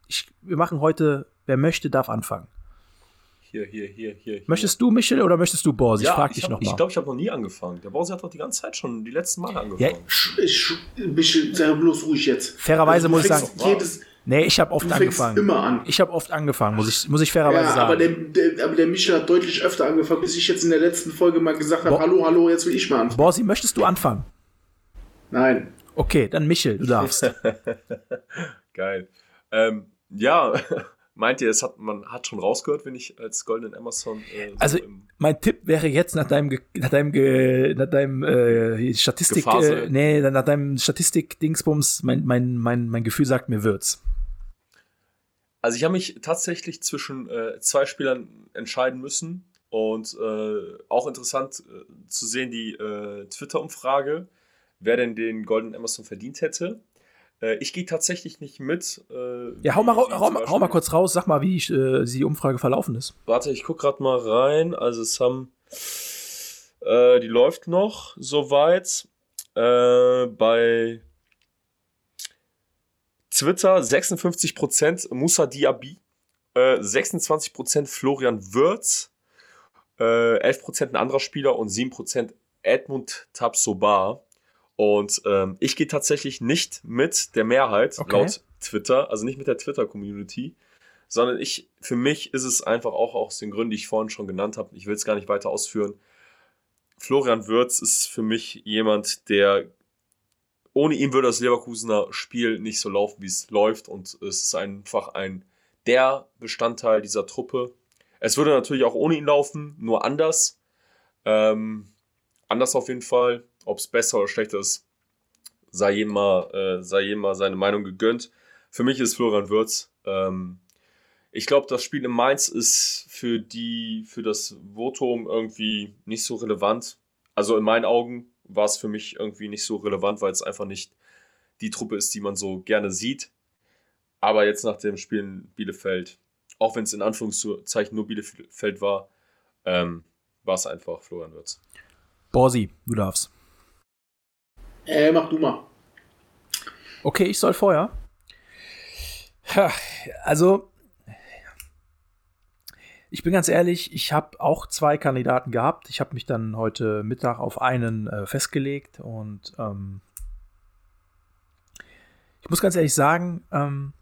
Ich, wir machen heute, wer möchte, darf anfangen. Hier, hier, hier, hier. Möchtest du, Michel, oder möchtest du, Boris? Ich ja, frag dich hab- Ich nochmal. glaube, ich habe noch nie angefangen. Der Bowser hat doch die ganze Zeit schon die letzten Male angefangen. Ja, Ich, ich sei bloß ruhig jetzt. Fairerweise du muss ich sagen- Jedes, Nee, ich habe du oft fängst angefangen. immer an. Ich habe oft angefangen, muss ich, muss ich fairerweise Ja, sagen. aber der, der, aber der Michel hat deutlich öfter angefangen, bis ich jetzt in der letzten Folge mal gesagt habe, hallo, hallo, jetzt will ich mal anfangen. Borsi, möchtest du anfangen? Nein. Okay, dann Michel, du darfst. Geil. Ähm, ja, meint ihr, es hat, man hat schon rausgehört, wenn ich als Golden Amazon. Äh, so Also, mein Tipp wäre jetzt nach deinem, nach deinem, nach deinem äh, Statistik, äh, nee, nach deinem Statistik-Dingsbums, mein, mein, mein, mein Gefühl sagt mir wird's. also, ich habe mich tatsächlich zwischen äh, zwei Spielern entscheiden müssen. Und äh, auch interessant äh, zu sehen, die äh, Twitter-Umfrage, wer denn den Golden Amazon verdient hätte. Äh, ich gehe tatsächlich nicht mit. Äh, Ja, hau mal, hau, mal- hau mal kurz raus, sag mal, wie äh, die Umfrage verlaufen ist. Warte, ich guck gerade mal rein. Also es haben, äh, die läuft noch soweit. Äh, bei Twitter 56% Musa Diaby, äh, 26% Florian Würz, äh, 11% ein anderer Spieler und 7% Edmund Tapsoba. Und ähm, ich gehe tatsächlich nicht mit der Mehrheit Okay. laut Twitter, also nicht mit der Twitter-Community, sondern ich, für mich ist es einfach auch aus den Gründen, die ich vorhin schon genannt habe, ich will es gar nicht weiter ausführen. Florian Würz ist für mich jemand, der ohne ihn würde das Leverkusener Spiel nicht so laufen, wie es läuft und es ist einfach ein der Bestandteil dieser Truppe. Es würde natürlich auch ohne ihn laufen, nur anders. Ähm, anders auf jeden Fall. Ob es besser oder schlechter ist, sei jedem, mal, äh, sei jedem mal seine Meinung gegönnt. Für mich ist Florian Würz. Ähm, ich glaube, das Spiel in Mainz ist für die, für das Votum irgendwie nicht so relevant. Also in meinen Augen war es für mich irgendwie nicht so relevant, weil es einfach nicht die Truppe ist, die man so gerne sieht. Aber jetzt nach dem Spiel in Bielefeld, auch wenn es in Anführungszeichen nur Bielefeld war, ähm, war es einfach Florian Würz. Borsi, du darfst. Äh, mach du mal. Okay, ich soll vorher. Also, ich bin ganz ehrlich, ich habe auch zwei Kandidaten gehabt. Ich habe mich dann heute Mittag auf einen äh, festgelegt und ähm, ich muss ganz ehrlich sagen, ähm,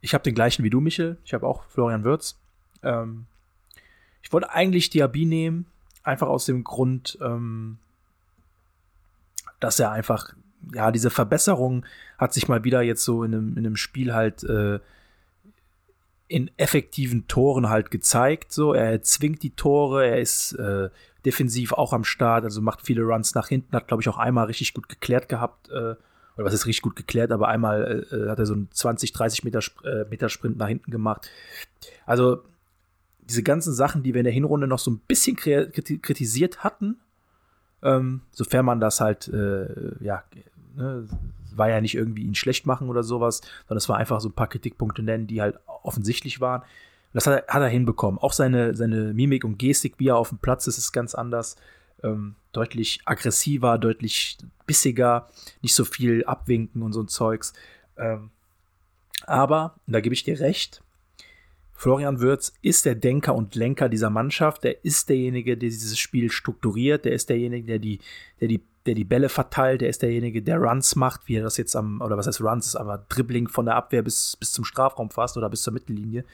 ich habe den gleichen wie du, Michel. Ich habe auch Florian Würz. Ähm, ich wollte eigentlich Diaby nehmen, einfach aus dem Grund, ähm, dass er einfach, ja, diese Verbesserung hat sich mal wieder jetzt so in einem, in einem Spiel halt äh, in effektiven Toren halt gezeigt. So, er zwingt die Tore, er ist äh, defensiv auch am Start, also macht viele Runs nach hinten, hat, glaube ich, auch einmal richtig gut geklärt gehabt. Äh, oder was ist richtig gut geklärt, aber einmal äh, hat er so einen 20, 30 Meter, äh, Meter Sprint nach hinten gemacht. Also diese ganzen Sachen, die wir in der Hinrunde noch so ein bisschen kritisiert hatten, ähm, sofern man das halt, äh, ja, ne, war ja nicht irgendwie ihn schlecht machen oder sowas, sondern es war einfach so ein paar Kritikpunkte nennen, die halt offensichtlich waren. Und das hat er, hat er hinbekommen. Auch seine, seine Mimik und Gestik, wie er auf dem Platz ist, ist ganz anders. Ähm, deutlich aggressiver, deutlich bissiger, nicht so viel abwinken und so ein Zeugs. Ähm, Aber, da gebe ich dir recht, Florian Würz ist der Denker und Lenker dieser Mannschaft. Der ist derjenige, der dieses Spiel strukturiert. Der ist derjenige, der die, der die, der die Bälle verteilt. Der ist derjenige, der Runs macht, wie er das jetzt am, oder was heißt Runs, aber Dribbling von der Abwehr bis, bis zum Strafraum fast oder bis zur Mittellinie.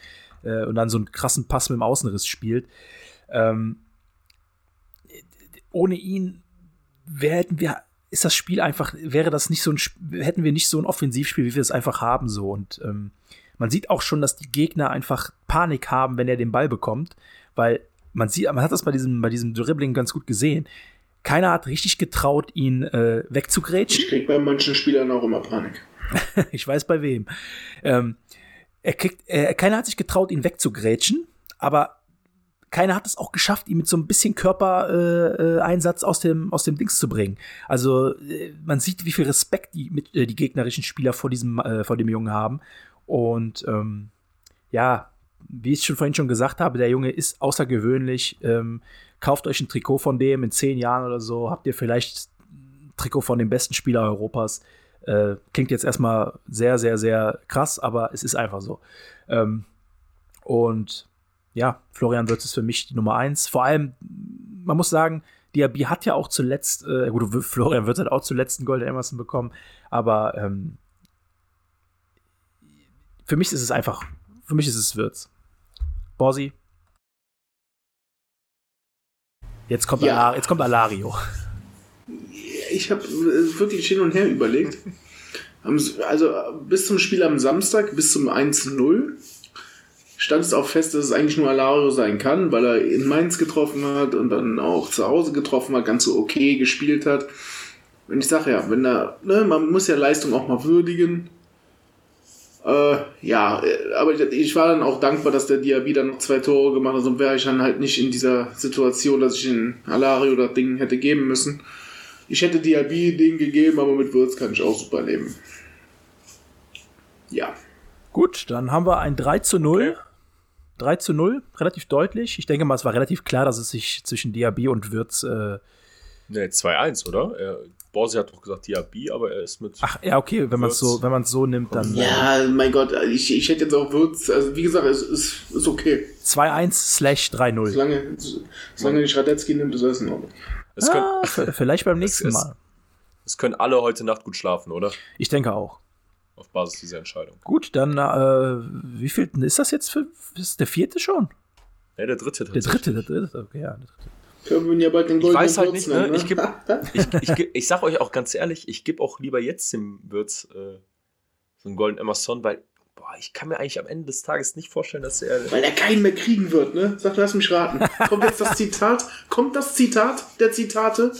Äh, und dann so einen krassen Pass mit dem Außenriss spielt. Ähm, ohne ihn wär, hätten wir, ist das Spiel einfach, wäre das nicht so ein, hätten wir nicht so ein Offensivspiel, wie wir es einfach haben, so. Und ähm, man sieht auch schon, dass die Gegner einfach Panik haben, wenn er den Ball bekommt, weil man sieht, man hat das bei diesem, bei diesem Dribbling ganz gut gesehen. Keiner hat richtig getraut, ihn äh, wegzugrätschen. Ich krieg bei manchen Spielern auch immer Panik. ich weiß bei wem. Ähm, er kriegt, äh, keiner hat sich getraut, ihn wegzugrätschen, aber keiner hat es auch geschafft, ihn mit so ein bisschen Körpereinsatz äh, aus dem aus dem Dings zu bringen. Also äh, man sieht, wie viel Respekt die mit, äh, die gegnerischen Spieler vor diesem äh, vor dem Jungen haben und ähm, ja, wie ich schon vorhin schon gesagt habe, der Junge ist außergewöhnlich. Ähm, kauft euch ein Trikot von dem in zehn Jahren oder so, habt ihr vielleicht ein Trikot von dem besten Spieler Europas. Äh, klingt jetzt erstmal sehr, sehr, sehr krass, aber es ist einfach so. Ähm, und ja, Florian wird es für mich die Nummer eins. Vor allem, man muss sagen, Diaby hat ja auch zuletzt, äh, gut, Florian wird halt auch zuletzt einen Golden Emerson bekommen, aber ähm, für mich ist es einfach, für mich ist es Wirtz. Borsi. Jetzt kommt, Ja. Ala, jetzt kommt Alario. Ich habe wirklich hin und her überlegt. Also bis zum Spiel am Samstag, bis zum 1-0, stand es auch fest, dass es eigentlich nur Alario sein kann, weil er in Mainz getroffen hat und dann auch zu Hause getroffen hat, ganz so okay gespielt hat. Und ich sage ja, wenn er, ne, man muss ja Leistung auch mal würdigen. Äh, ja, aber ich- ich war dann auch dankbar, dass der Diaby dann noch zwei Tore gemacht hat, sonst wäre ich dann halt nicht in dieser Situation, dass ich in Alario das Ding hätte geben müssen. Ich hätte Diaby den gegeben, aber mit Würz kann ich auch super leben. Ja. Gut, dann haben wir ein 3 zu 0. Okay. 3 zu 0, relativ deutlich. Ich denke mal, es war relativ klar, dass es sich zwischen Diaby und Wirtz. Äh, Ne, 2-1, oder? Borsi hat doch gesagt Diaby, aber er ist mit. ach, ja, okay, wenn man es so, wenn man es so nimmt, dann äh, Ja, mein Gott, ich, ich hätte jetzt auch Würz, also wie gesagt, es ist, ist okay. 2-1 slash 3-0. Solange, solange nicht Radetzky nimmt, ist alles in Ordnung. es, können, Ah, vielleicht beim nächsten ist- Mal. es können alle heute Nacht gut schlafen, oder? Ich denke auch. Auf Basis dieser Entscheidung. Gut, dann, äh, wie viel ist das jetzt für, ist der vierte schon? Ne, der dritte Der dritte, der dritte, okay, ja. der dritte. Können wir ja bald den Ich goldenen weiß halt Würz nicht, ne? nennen, Ich, geb, ich, ich, geb- ich sag euch auch ganz ehrlich, ich gebe auch lieber jetzt dem Würz äh, so einen Golden Emerson, weil boah, ich kann mir eigentlich am Ende des Tages nicht vorstellen, dass er. Weil er keinen mehr kriegen wird, ne? Sag, lass mich raten. Kommt jetzt das Zitat? Kommt das Zitat der Zitate?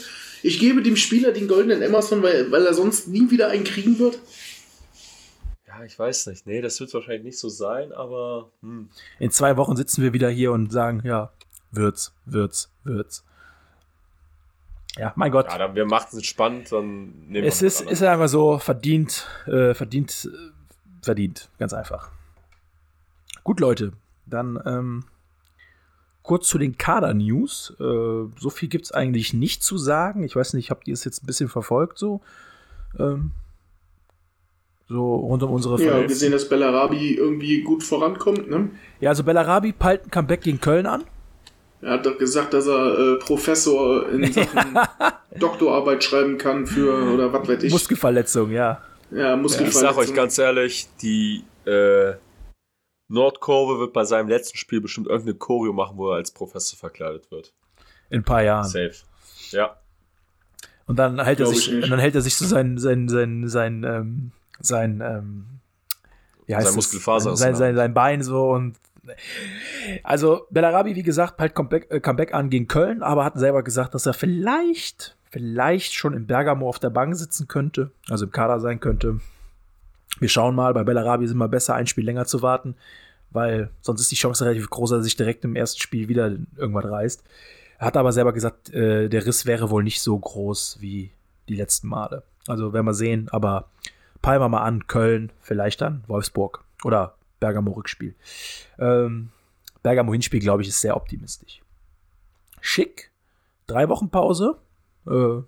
Ich gebe dem Spieler den goldenen Emerson, weil, weil er sonst nie wieder einen kriegen wird? Ja, ich weiß nicht. Nee, das wird wahrscheinlich nicht so sein, aber. Hm. In zwei Wochen sitzen wir wieder hier und sagen, ja, Würz, Würz, Würz. Ja, mein Gott. Ja, dann wir machen es spannend, dann nehmen es wir ist, ist einfach so verdient, äh, verdient, äh, verdient, ganz einfach. Gut, Leute, dann ähm, kurz zu den Kader-News. Äh, so viel gibt es eigentlich nicht zu sagen. Ich weiß nicht, habt ihr es jetzt ein bisschen verfolgt so? Ähm, so rund um unsere Ja, Ver- gesehen, dass Bellarabi irgendwie gut vorankommt, ne? Ja, also Bellarabi peilt ein Comeback gegen Köln an. Er hat doch gesagt, dass er äh, Professor in Sachen Doktorarbeit schreiben kann für, oder was weiß ich. Muskelverletzung, ja. ja, Ich Muskelverletzung. sag euch ganz ehrlich, die äh, Nordkurve wird bei seinem letzten Spiel bestimmt irgendeine Choreo machen, wo er als Professor verkleidet wird. In ein paar Jahren. Safe. Ja. Und dann hält er sich, ich dann hält er sich so sein, sein, sein, sein, ähm, sein, ähm, wie heißt Sein das? Muskelfaser sein, sein, sein Bein so und also Bellarabi, wie gesagt, halt Comeback, äh, Comeback an gegen Köln, aber hat selber gesagt, dass er vielleicht, vielleicht schon in Bergamo auf der Bank sitzen könnte, also im Kader sein könnte. Wir schauen mal, bei Bellarabi ist immer besser, ein Spiel länger zu warten, weil sonst ist die Chance relativ groß, dass er sich direkt im ersten Spiel wieder irgendwas reißt. Er hat aber selber gesagt, äh, der Riss wäre wohl nicht so groß wie die letzten Male. Also werden wir sehen, aber wir mal an, Köln, vielleicht dann Wolfsburg oder Bergamo Rückspiel. Ähm, Bergamo Hinspiel, glaube ich, ist sehr optimistisch. Schick, drei Wochen Pause äh,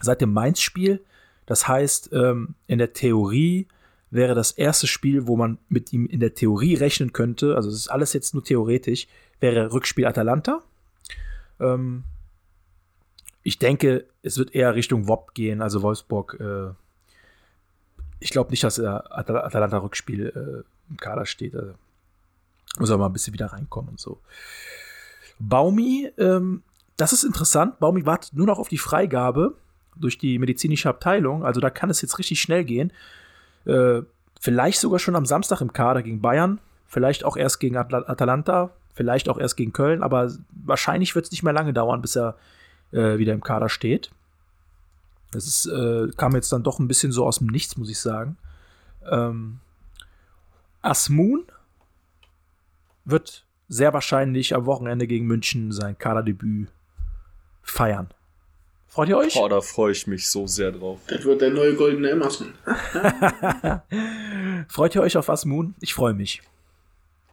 seit dem Mainz-Spiel. Das heißt, ähm, in der Theorie wäre das erste Spiel, wo man mit ihm in der Theorie rechnen könnte, also es ist alles jetzt nur theoretisch, wäre Rückspiel Atalanta. Ähm, ich denke, es wird eher Richtung WOP gehen, also Wolfsburg. Äh, ich glaube nicht, dass er Atal Atalanta-Rückspiel äh, im Kader steht. Also muss er mal ein bisschen wieder reinkommen und so. Baumi, ähm, das ist interessant. Baumi wartet nur noch auf die Freigabe durch die medizinische Abteilung. Also da kann es jetzt richtig schnell gehen. Äh, vielleicht sogar schon am Samstag im Kader gegen Bayern. Vielleicht auch erst gegen Atl Atalanta. Vielleicht auch erst gegen Köln. Aber wahrscheinlich wird es nicht mehr lange dauern, bis er äh, wieder im Kader steht. Das ist, äh, kam jetzt dann doch ein bisschen so aus dem Nichts, muss ich sagen. Ähm, Asmun wird sehr wahrscheinlich am Wochenende gegen München sein Kaderdebüt feiern. Freut ihr euch? Boah, da freue ich mich so sehr drauf. Das wird der neue goldene Emerson. Freut ihr euch auf Asmun? Ich freue mich.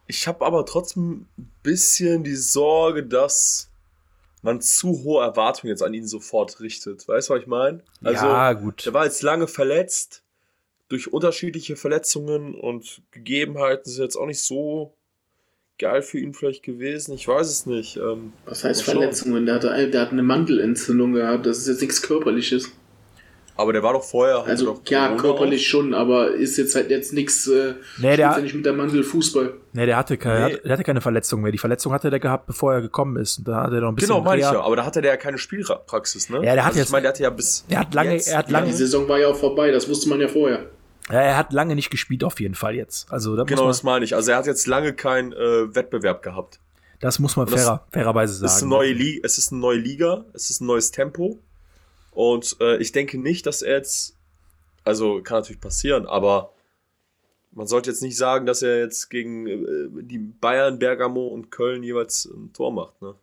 Ich habe aber trotzdem ein bisschen die Sorge, dass man zu hohe Erwartungen jetzt an ihn sofort richtet. Weißt du, was ich meine? Also, ja, gut. Der war jetzt lange verletzt, durch unterschiedliche Verletzungen und Gegebenheiten ist jetzt auch nicht so geil für ihn vielleicht gewesen. Ich weiß es nicht. Ähm, Was heißt Verletzungen? Der hatte, der hat eine Mandelentzündung gehabt. Das ist jetzt nichts Körperliches. Aber der war doch vorher. Also doch ja, körperlich schon, aber ist jetzt halt jetzt nichts. Äh, Nee, der- spielt ja nicht mit der Mandel Fußball. Nee, der hatte, keine, Nee. der, der hatte keine Verletzung mehr. Die Verletzung hatte der gehabt, bevor er gekommen ist. Und Da hat er noch ein bisschen Genau, meine ich ja. Aber da hatte der ja keine Spielpraxis, ne? Ja, der hat also jetzt- Ich meine, der hatte ja bis. Er hat lange, jetzt- er hat Ja, lange, die Saison war ja auch vorbei, das wusste man ja vorher. ja, er hat lange nicht gespielt auf jeden Fall jetzt. Also da Genau, muss das man, meine ich. Also er hat jetzt lange keinen äh, Wettbewerb gehabt. das muss man fairer, fairerweise Es ist, sagen. eine neue Liga, es ist eine neue Liga, es ist ein neues Tempo. Und äh, ich denke nicht, dass er jetzt, also kann natürlich passieren, aber man sollte jetzt nicht sagen, dass er jetzt gegen äh, die Bayern, Bergamo und Köln jeweils ein Tor macht. Ne?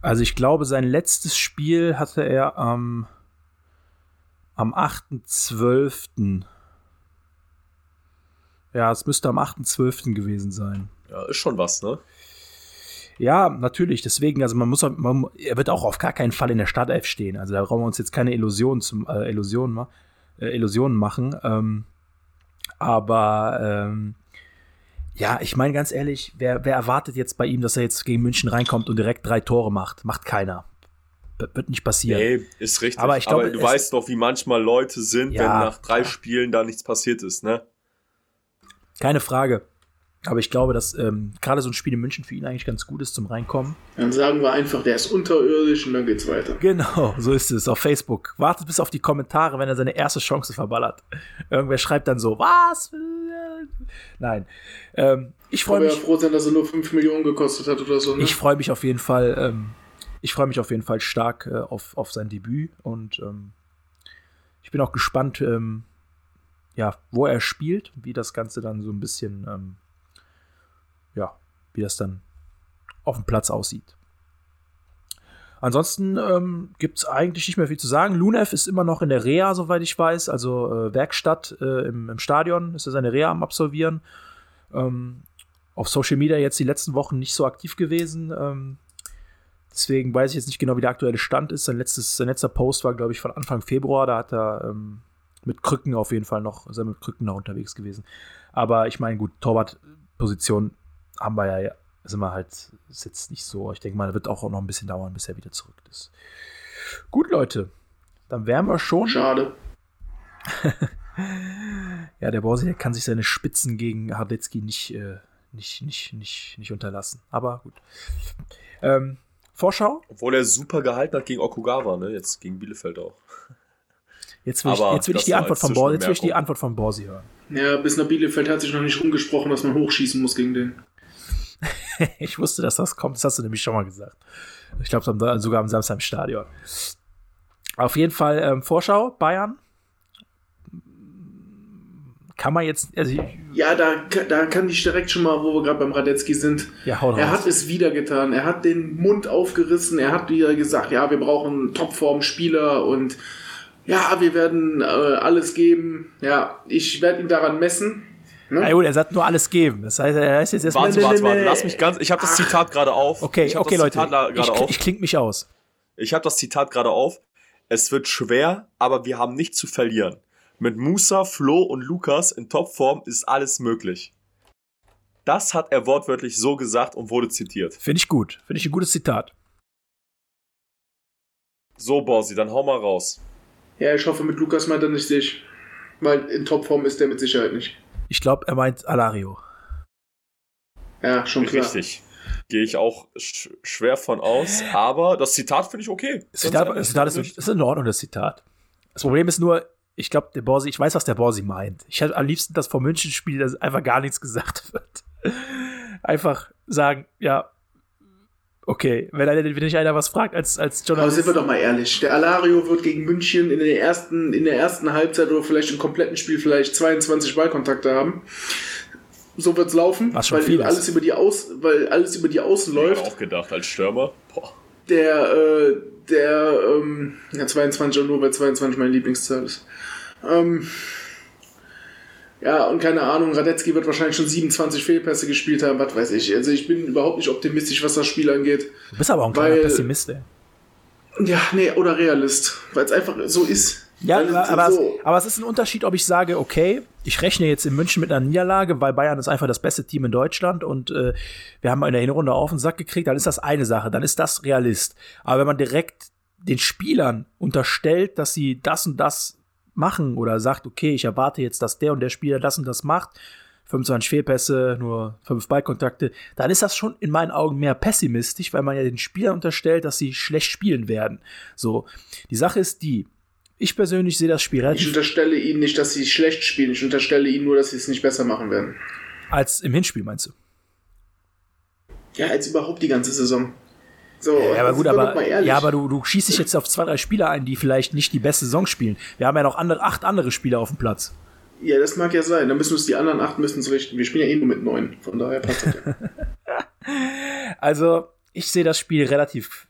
Also ich glaube, sein letztes Spiel hatte er am, am 8.12. Ja, es müsste am 8.12. gewesen sein. Ja, ist schon was, ne? Ja, natürlich. Deswegen, also man muss, man, er wird auch auf gar keinen Fall in der Startelf stehen. Also da brauchen wir uns jetzt keine Illusionen zum äh, Illusionen, ma äh, Illusionen machen. Ähm, aber ähm, ja, ich meine ganz ehrlich, wer, wer erwartet jetzt bei ihm, dass er jetzt gegen München reinkommt und direkt drei Tore macht? Macht keiner. Wird nicht passieren. Nee, ist richtig. Aber ich glaube, du es- weißt doch, wie manchmal Leute sind, Ja, wenn nach drei. Spielen da nichts passiert ist, ne? Keine Frage. Aber ich glaube, dass ähm, gerade so ein Spiel in München für ihn eigentlich ganz gut ist zum Reinkommen. Dann sagen wir einfach, der ist unterirdisch und dann geht's weiter. Genau, so ist es auf Facebook. Wartet bis auf die Kommentare, wenn er seine erste Chance verballert. Irgendwer schreibt dann so, was? Nein. Ähm, ich freue Aber ja mich, froh sein, dass er nur 5 Millionen gekostet hat oder so. Ne? ich freue mich auf jeden Fall, ähm, ich freue mich auf jeden Fall stark äh, auf, auf sein Debüt und ähm, ich bin auch gespannt, ähm, ja, wo er spielt, wie das Ganze dann so ein bisschen, ähm, wie das dann auf dem Platz aussieht. Ansonsten ähm, gibt es eigentlich nicht mehr viel zu sagen. Lunev ist immer noch in der Reha, soweit ich weiß, also äh, Werkstatt äh, im, im Stadion ist er seine Reha am Absolvieren. Ähm, auf Social Media jetzt die letzten Wochen nicht so aktiv gewesen. Ähm, deswegen weiß ich jetzt nicht genau, wie der aktuelle Stand ist. Sein, letztes, sein letzter Post war, glaube ich, von Anfang Februar. Da hat er ähm, mit Krücken auf jeden Fall noch, ist er mit Krücken noch unterwegs gewesen. Aber ich meine, gut, Torwartposition haben wir ja, sind wir halt, ist jetzt nicht so. Ich denke mal, wird auch noch ein bisschen dauern, bis er wieder zurück ist. Gut, Leute, dann wären wir schon. Schade. Ja, der Borsi, der kann sich seine Spitzen gegen Hardecki nicht, äh, nicht, nicht, nicht, nicht unterlassen. Aber gut. Ähm, Vorschau? Obwohl er super gehalten hat gegen Okugawa, ne? Jetzt gegen Bielefeld auch. Jetzt will ich, jetzt will ich die Antwort von Borsi, jetzt will ich die. Antwort von Borsi hören. Ja, bis nach Bielefeld hat sich noch nicht rumgesprochen, dass man hochschießen muss gegen den. ich wusste, dass das kommt. Das hast du nämlich schon mal gesagt. Ich glaube, sogar am Samstag im Stadion. Auf jeden Fall ähm, Vorschau, Bayern. Kann man jetzt, also, Ja, da, da kann ich direkt schon mal, wo wir gerade beim Radetzky sind. ja, hau Er hat es wieder getan. Er hat den Mund aufgerissen. Er hat wieder gesagt, ja, wir brauchen Topform-Spieler und ja, wir werden äh, alles geben. Ja, ich werde ihn daran messen. Ne? Na gut, er sagt nur alles geben. Das heißt, er heißt jetzt erstmal. Warte, nee, warte, nee, warte. nee. Lass mich ganz. Ich habe das Zitat gerade auf. Okay, ich hab okay, das Leute. Ich, gerade auf. ich kling mich aus. Ich habe das Zitat gerade auf. Es wird schwer, aber wir haben nichts zu verlieren. Mit Musa, Flo und Lukas in Topform ist alles möglich. Das hat er wortwörtlich so gesagt und wurde zitiert. Finde ich gut. Finde ich ein gutes Zitat. So, Borsi, dann hau mal raus. Ja, ich hoffe, mit Lukas meint er nicht dich. Weil in Topform ist der mit Sicherheit nicht. Ich glaube, er meint Alario. Ja, schon klar. Richtig. Gehe ich auch sch schwer von aus. Aber das Zitat finde ich okay. Das Zitat, das Zitat ist, ist in Ordnung, das Zitat. Das Problem ist nur, ich glaube, der Borsi, ich weiß, was der Borsi meint. Ich hätte am liebsten das vom München-Spiel, dass einfach gar nichts gesagt wird. Einfach sagen, ja, okay, wenn, einer, wenn nicht einer was fragt als, als Aber Journalist. sind wir doch mal ehrlich. Der Alario wird gegen München in der ersten, in der ersten Halbzeit oder vielleicht im kompletten Spiel vielleicht 22 Ballkontakte haben. So wird's laufen, Was schon weil viel ist. alles über die Aus, weil alles über die Außen Ich läuft. auch gedacht, als Stürmer. Boah. Der, äh, der, ähm, ja, 22 auch nur, weil 22 meine Lieblingszahl ist. Ähm, ja, und keine Ahnung, Radetzky wird wahrscheinlich schon 27 Fehlpässe gespielt haben, was weiß ich. Also ich bin überhaupt nicht optimistisch, was das Spiel angeht. Du bist aber auch ein kleiner weil- Pessimist, ey. Ja, nee, oder Realist, weil es einfach so ist. Ja, aber, aber, so, es, aber es ist ein Unterschied, ob ich sage, okay, ich rechne jetzt in München mit einer Niederlage, weil Bayern ist einfach das beste Team in Deutschland und äh, wir haben in der Hinrunde auf den Sack gekriegt, dann ist das eine Sache, dann ist das Realist. Aber wenn man direkt den Spielern unterstellt, dass sie das und das machen oder sagt, okay, ich erwarte jetzt, dass der und der Spieler das und das macht, 25 Fehlpässe, nur 5 Ballkontakte, dann ist das schon in meinen Augen mehr pessimistisch, weil man ja den Spielern unterstellt, dass sie schlecht spielen werden. So, die Sache ist die, ich persönlich sehe das Spiel ich relativ unterstelle ihnen nicht, dass sie schlecht spielen. Ich unterstelle ihnen nur, dass sie es nicht besser machen werden. als im Hinspiel, meinst du? Ja, als überhaupt die ganze Saison. So, Ja, aber gut, aber, ja, aber du, du schießt dich jetzt auf zwei, drei Spieler ein, die vielleicht nicht die beste Saison spielen. Wir haben ja noch andere, acht andere Spieler auf dem Platz. Ja, das mag ja sein. Dann müssen uns die anderen acht müssen es richten. Wir spielen ja eh nur mit neun. Von daher passt das ja. Also, ich sehe das Spiel relativ.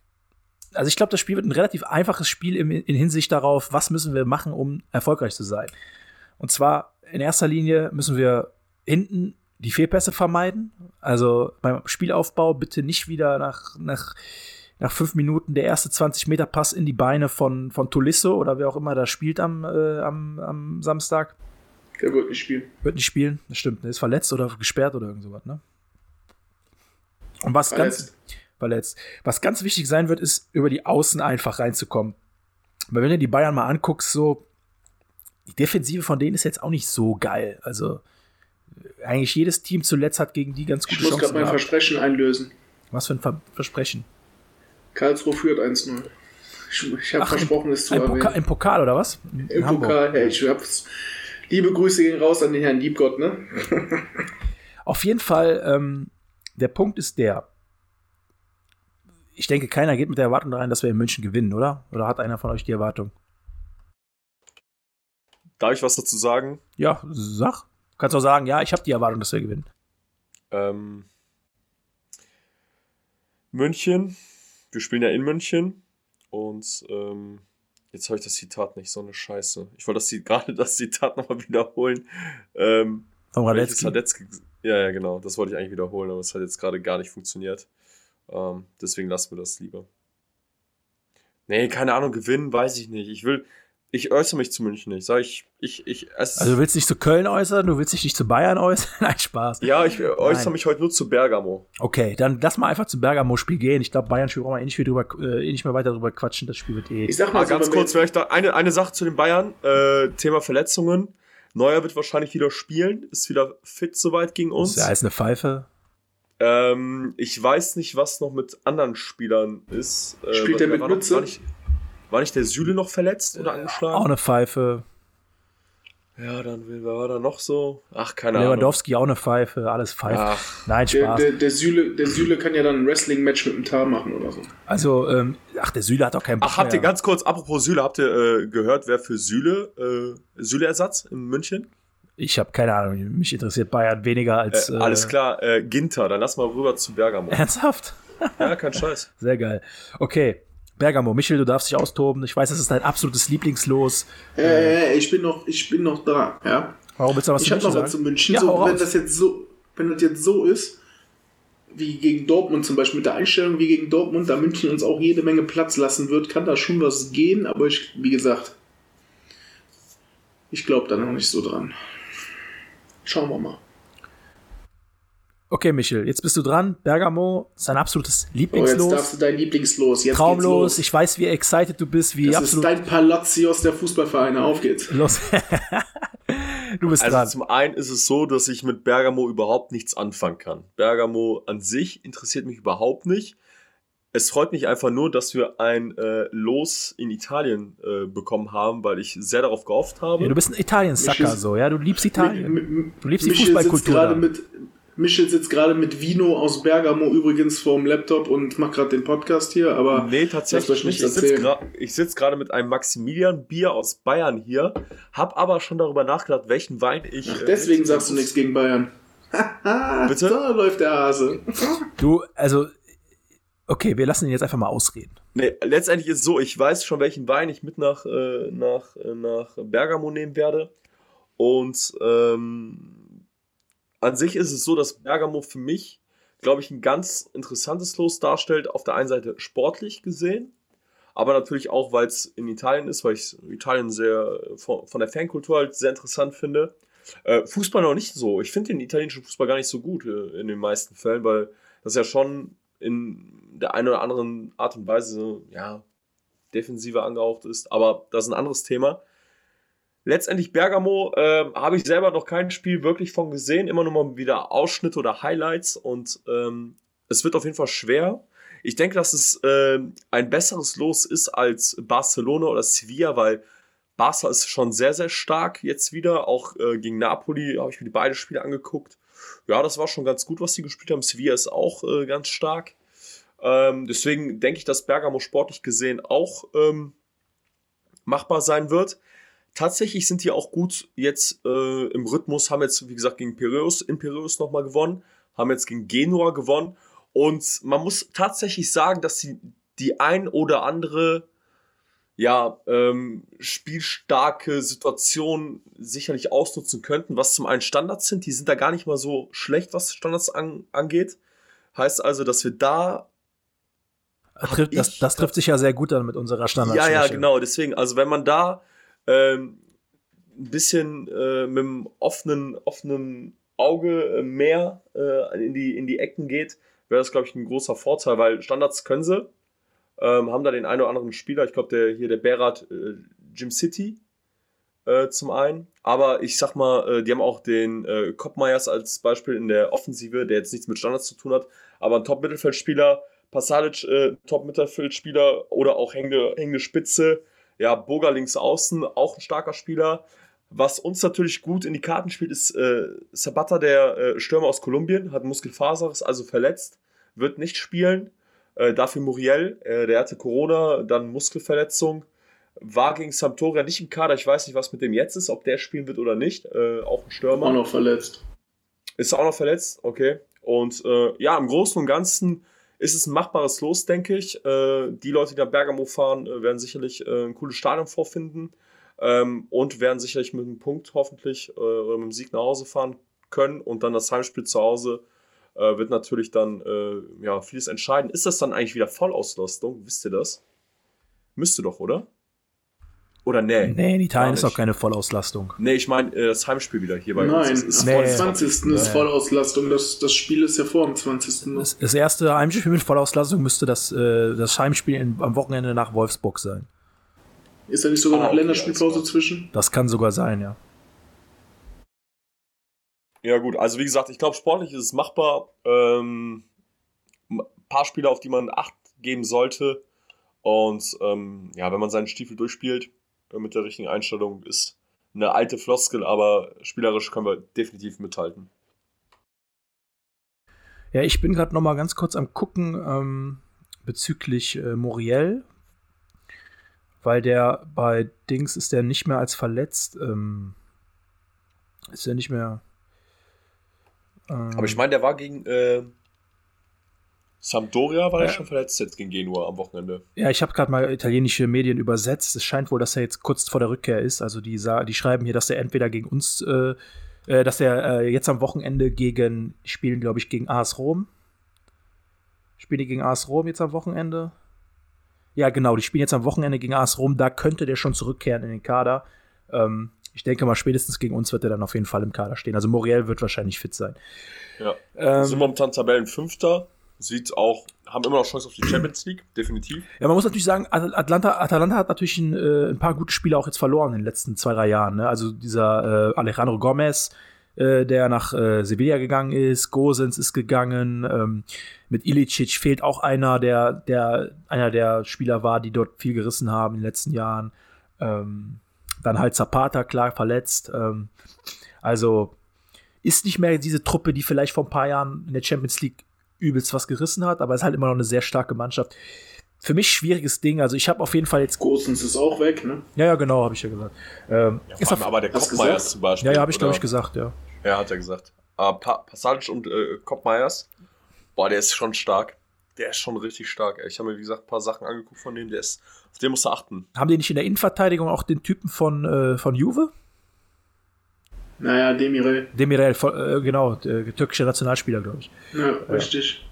Also, ich glaube, das Spiel wird ein relativ einfaches Spiel im, in Hinsicht darauf, was müssen wir machen, um erfolgreich zu sein. Und zwar in erster Linie müssen wir hinten die Fehlpässe vermeiden. Also beim Spielaufbau bitte nicht wieder nach, nach, nach fünf Minuten der erste 20-Meter-Pass in die Beine von, von Tolisso oder wer auch immer da spielt am, äh, am, am Samstag. Der wird nicht spielen. Wird nicht spielen, das stimmt. Er ist verletzt oder gesperrt oder irgend sowas, ne? Und was ganz verletzt. Was ganz wichtig sein wird, ist, über die Außen einfach reinzukommen. Weil wenn du die Bayern mal anguckst, so, die Defensive von denen ist jetzt auch nicht so geil. Also, eigentlich jedes Team zuletzt hat gegen die ganz Ich gute muss gerade Chancen mein gehabt. Versprechen einlösen. Was für ein Ver Versprechen. Karlsruhe führt 1-0. Ich, ich habe versprochen, es zu Ein erwähnen. Pokal, Im Pokal oder was? In, Im Hamburg. Pokal, ja, ich hab's. Liebe Grüße gehen raus an den Herrn Liebgott, ne? Auf jeden Fall, ähm, der Punkt ist der. Ich denke, keiner geht mit der Erwartung rein, dass wir in München gewinnen, oder? Oder hat einer von euch die Erwartung? Darf ich was dazu sagen? Ja, sag. Du kannst auch sagen, ja, ich habe die Erwartung, dass wir gewinnen. Ähm, München. Wir spielen ja in München. Und ähm, jetzt habe ich das Zitat nicht, so eine Scheiße. Ich wollte das, gerade das Zitat nochmal wiederholen. Ähm, welches Radetzky. Radetzky. Ja, ja, genau. Das wollte ich eigentlich wiederholen, aber es hat jetzt gerade gar nicht funktioniert. Ähm, deswegen lassen wir das lieber. Nee, keine Ahnung, gewinnen, weiß ich nicht. Ich will, ich äußere mich zu München nicht. Sag ich, ich, ich, es, Also du willst dich zu Köln äußern, du willst dich nicht zu Bayern äußern? Nein, Spaß. ja, ich äußere Nein. mich heute nur zu Bergamo. Okay, dann lass mal einfach zum Bergamo-Spiel gehen. Ich glaube, Bayern-Spiel brauchen wir eh nicht, viel drüber, äh, eh nicht mehr weiter drüber quatschen. Das Spiel wird eh. Ich sag mal Ah, so, ganz kurz, vielleicht da eine, eine Sache zu den Bayern. Äh, Thema Verletzungen. Neuer wird wahrscheinlich wieder spielen, ist wieder fit soweit gegen uns. ist ja alles eine Pfeife. Ähm, ich weiß nicht, was noch mit anderen Spielern ist. Äh, Spielt der war- mit Mütze? Nicht, war nicht der Süle noch verletzt oder Auch angeschlagen? eine Pfeife. Ja, dann wer war da noch so? Ach, keine Ahnung. Lewandowski auch eine Pfeife. Alles Pfeife. Ach, Nein, der, Spaß. der, der, Süle, der Süle kann ja dann ein Wrestling-Match mit dem Tar machen oder so. also, ähm, ach, der Süle hat doch keinen Bock Ach, habt ihr ganz kurz, apropos Süle, habt ihr äh, gehört, wer für Süle, äh, Süle-Ersatz in München? Ich habe keine Ahnung. Mich interessiert Bayern weniger als. Äh, alles klar, äh, Ginter, dann lass mal rüber zu Bergamo. Ernsthaft? ja, kein Scheiß. Sehr geil. Okay. Bergamo, Michel, du darfst dich austoben. Ich weiß, das ist dein absolutes Lieblingslos. Äh, ich bin noch, ich bin noch da, ja. Warum willst du was Ich zu habe noch München was zu sagen? München. Ja, so, wenn raus. das jetzt so, wenn das jetzt so ist, wie gegen Dortmund zum Beispiel, mit der Einstellung wie gegen Dortmund, da München uns auch jede Menge Platz lassen wird, kann da schon was gehen, aber ich, wie gesagt, Ich glaube da noch nicht so dran. Schauen wir mal. Okay, Michel, jetzt bist du dran. Bergamo ist ein absolutes Oh, jetzt Lieblingslos. darfst du dein Lieblingslos. Jetzt Traumlos. Geht's los. Ich weiß, wie excited du bist, wie das ist absolut dein Palazios der Fußballvereine. Auf geht's. los. du bist Also dran. zum einen ist es so, dass ich mit Bergamo überhaupt nichts anfangen kann. Bergamo an sich interessiert mich überhaupt nicht. Es freut mich einfach nur, dass wir ein äh, Los in Italien äh, bekommen haben, weil ich sehr darauf gehofft habe. Ja, du bist ein Italien-Sucker, Michel- so, ja. Du liebst Italien. Mi- mi- Du liebst die Michel sitzt Fußballkultur gerade mit Michel sitzt gerade mit Vino aus Bergamo übrigens vorm Laptop und macht gerade den Podcast hier, aber Nee, tatsächlich nicht. Ich sitze gerade mit einem Maximilian Bier aus Bayern hier, hab aber schon darüber nachgedacht, welchen Wein ich. Ach, äh, deswegen mitnehmen sagst du nichts gegen Bayern. Bitte? Da läuft der Hase. Du, also, okay, wir lassen ihn jetzt einfach mal ausreden. Nee, letztendlich ist es so, ich weiß schon, welchen Wein ich mit nach, äh, nach, äh, nach Bergamo nehmen werde. Und ähm, an sich ist es so, dass Bergamo für mich, glaube ich, ein ganz interessantes Los darstellt. Auf der einen Seite sportlich gesehen, aber natürlich auch, weil es in Italien ist, weil ich Italien sehr von, von der Fankultur halt sehr interessant finde. Äh, Fußball noch nicht so. Ich finde den italienischen Fußball gar nicht so gut äh, in den meisten Fällen, weil das ja schon in der einen oder anderen Art und Weise ja defensiver angehaucht ist. Aber das ist ein anderes Thema. Letztendlich Bergamo ähm, habe ich selber noch kein Spiel wirklich von gesehen, immer nur mal wieder Ausschnitte oder Highlights und ähm, es wird auf jeden Fall schwer. Ich denke, dass es ähm, ein besseres Los ist als Barcelona oder Sevilla, weil Barca ist schon sehr, sehr stark jetzt wieder. Auch äh, gegen Napoli habe ich mir die beiden Spiele angeguckt. Ja, das war schon ganz gut, was sie gespielt haben. Sevilla ist auch äh, ganz stark. Ähm, deswegen denke ich, dass Bergamo sportlich gesehen auch ähm, machbar sein wird. Tatsächlich sind die auch gut jetzt äh, im Rhythmus, haben jetzt, wie gesagt, gegen Piraeus, in Piraeus nochmal gewonnen, haben jetzt gegen Genua gewonnen. Und man muss tatsächlich sagen, dass sie die ein oder andere ja, ähm, spielstarke Situation sicherlich ausnutzen könnten, was zum einen Standards sind. Die sind da gar nicht mal so schlecht, was Standards an, angeht. Heißt also, dass wir da Das trifft, das, das trifft sich ja sehr gut dann mit unserer Standard. ja, ja, genau. Deswegen, also wenn man da ähm, ein bisschen äh, mit einem offenen, offenen Auge äh, mehr äh, in, die, in die Ecken geht, wäre das, glaube ich, ein großer Vorteil, weil Standards können sie. Ähm, haben da den einen oder anderen Spieler, ich glaube, der hier der Berat äh, Jim City äh, zum einen. Aber ich sag mal, äh, die haben auch den äh, Koppmeyers als Beispiel in der Offensive, der jetzt nichts mit Standards zu tun hat, aber ein Top-Mittelfeldspieler, Pasalic, äh, Top-Mittelfeldspieler oder auch hängende, hängende Spitze. Ja, Boga links außen, auch ein starker Spieler. Was uns natürlich gut in die Karten spielt, ist äh, Sabata, der äh, Stürmer aus Kolumbien, hat Muskelfaser, ist also verletzt, wird nicht spielen. Äh, dafür Muriel, äh, der hatte Corona, dann Muskelverletzung, war gegen Sampdoria nicht im Kader. Ich weiß nicht, was mit dem jetzt ist, ob der spielen wird oder nicht. Äh, auch ein Stürmer. Auch noch verletzt. Ist auch noch verletzt, okay. Und äh, ja, im Großen und Ganzen ist es ein machbares Los, denke ich. Äh, die Leute, die nach Bergamo fahren, äh, werden sicherlich äh, ein cooles Stadion vorfinden ähm, und werden sicherlich mit einem Punkt hoffentlich äh, oder mit einem Sieg nach Hause fahren können. Und dann das Heimspiel zu Hause äh, wird natürlich dann äh, ja, vieles entscheiden. Ist das dann eigentlich wieder Vollauslastung? Wisst ihr das? Müsste doch, oder? Oder nee? Nee, in Italien ist nicht. keine Vollauslastung. Nee, ich meine äh, das Heimspiel wieder hier bei Nein, uns. Am Nee. voll- 20. ist Nee. Vollauslastung. Das, das Spiel ist ja vor dem 20. noch. Das, das erste Heimspiel mit Vollauslastung müsste das, äh, das Heimspiel in, am Wochenende nach Wolfsburg sein. Ist da nicht sogar Ah, noch okay, Länderspielpause zwischen? Das kann sogar sein, ja. Ja, gut, also wie gesagt, ich glaube, sportlich ist es machbar. Ähm, ein paar Spiele, auf die man Acht geben sollte. Und ähm, ja, wenn man seinen Stiefel durchspielt mit der richtigen Einstellung, ist eine alte Floskel, aber spielerisch können wir definitiv mithalten. Ja, ich bin gerade noch mal ganz kurz am gucken ähm, bezüglich äh, Muriel, weil der bei Dings ist der nicht mehr als verletzt. Ähm, ist er nicht mehr. ähm, Aber ich meine, der war gegen äh, Sampdoria, war Ja. schon verletzt jetzt gegen Genua am Wochenende. Ja, ich habe gerade mal italienische Medien übersetzt. Es scheint wohl, dass er jetzt kurz vor der Rückkehr ist. Also die, die schreiben hier, dass er entweder gegen uns, äh, äh, dass er äh, jetzt am Wochenende gegen, spielen glaube ich gegen AS Rom. Spielen die gegen AS Rom jetzt am Wochenende? Ja, genau, die spielen jetzt am Wochenende gegen AS Rom. Da könnte der schon zurückkehren in den Kader. Ähm, ich denke mal, spätestens gegen uns wird er dann auf jeden Fall im Kader stehen. Also Moriel wird wahrscheinlich fit sein. Ja. Ähm, sind momentan Tabellenfünfter. Sieht auch, haben immer noch Chance auf die Champions League, definitiv. Ja, man muss natürlich sagen, Atlanta, Atalanta hat natürlich ein, äh, ein paar gute Spiele auch jetzt verloren in den letzten zwei, drei Jahren. Ne? Also dieser äh, Alejandro Gomez, äh, der nach äh, Sevilla gegangen ist, Gosens ist gegangen, ähm, mit Ilicic fehlt auch einer, der, der einer der Spieler war, die dort viel gerissen haben in den letzten Jahren. Ähm, dann halt Zapata, klar, verletzt. Ähm, also ist nicht mehr diese Truppe, die vielleicht vor ein paar Jahren in der Champions League übelst was gerissen hat, aber ist halt immer noch eine sehr starke Mannschaft. Für mich schwieriges Ding. Also ich habe auf jeden Fall jetzt. Gosens ist auch weg, ne? Ja, ja, genau, habe ich ja gesagt. Ähm, Ja, ist auf, aber der gesagt? zum Beispiel. ja, ja, habe ich glaube ich gesagt, ja. Ja, hat er gesagt. Aber pa Passage und äh, Kopfmeyers, boah, der ist schon stark. Der ist schon richtig stark. ey. Ich habe mir, wie gesagt, ein paar Sachen angeguckt von dem. Der ist, auf den musst du achten. Haben die nicht in der Innenverteidigung auch den Typen von, äh, von Juve? Naja, Demirel. Demirel, äh, genau, der türkische Nationalspieler, glaube ich. Ja, richtig.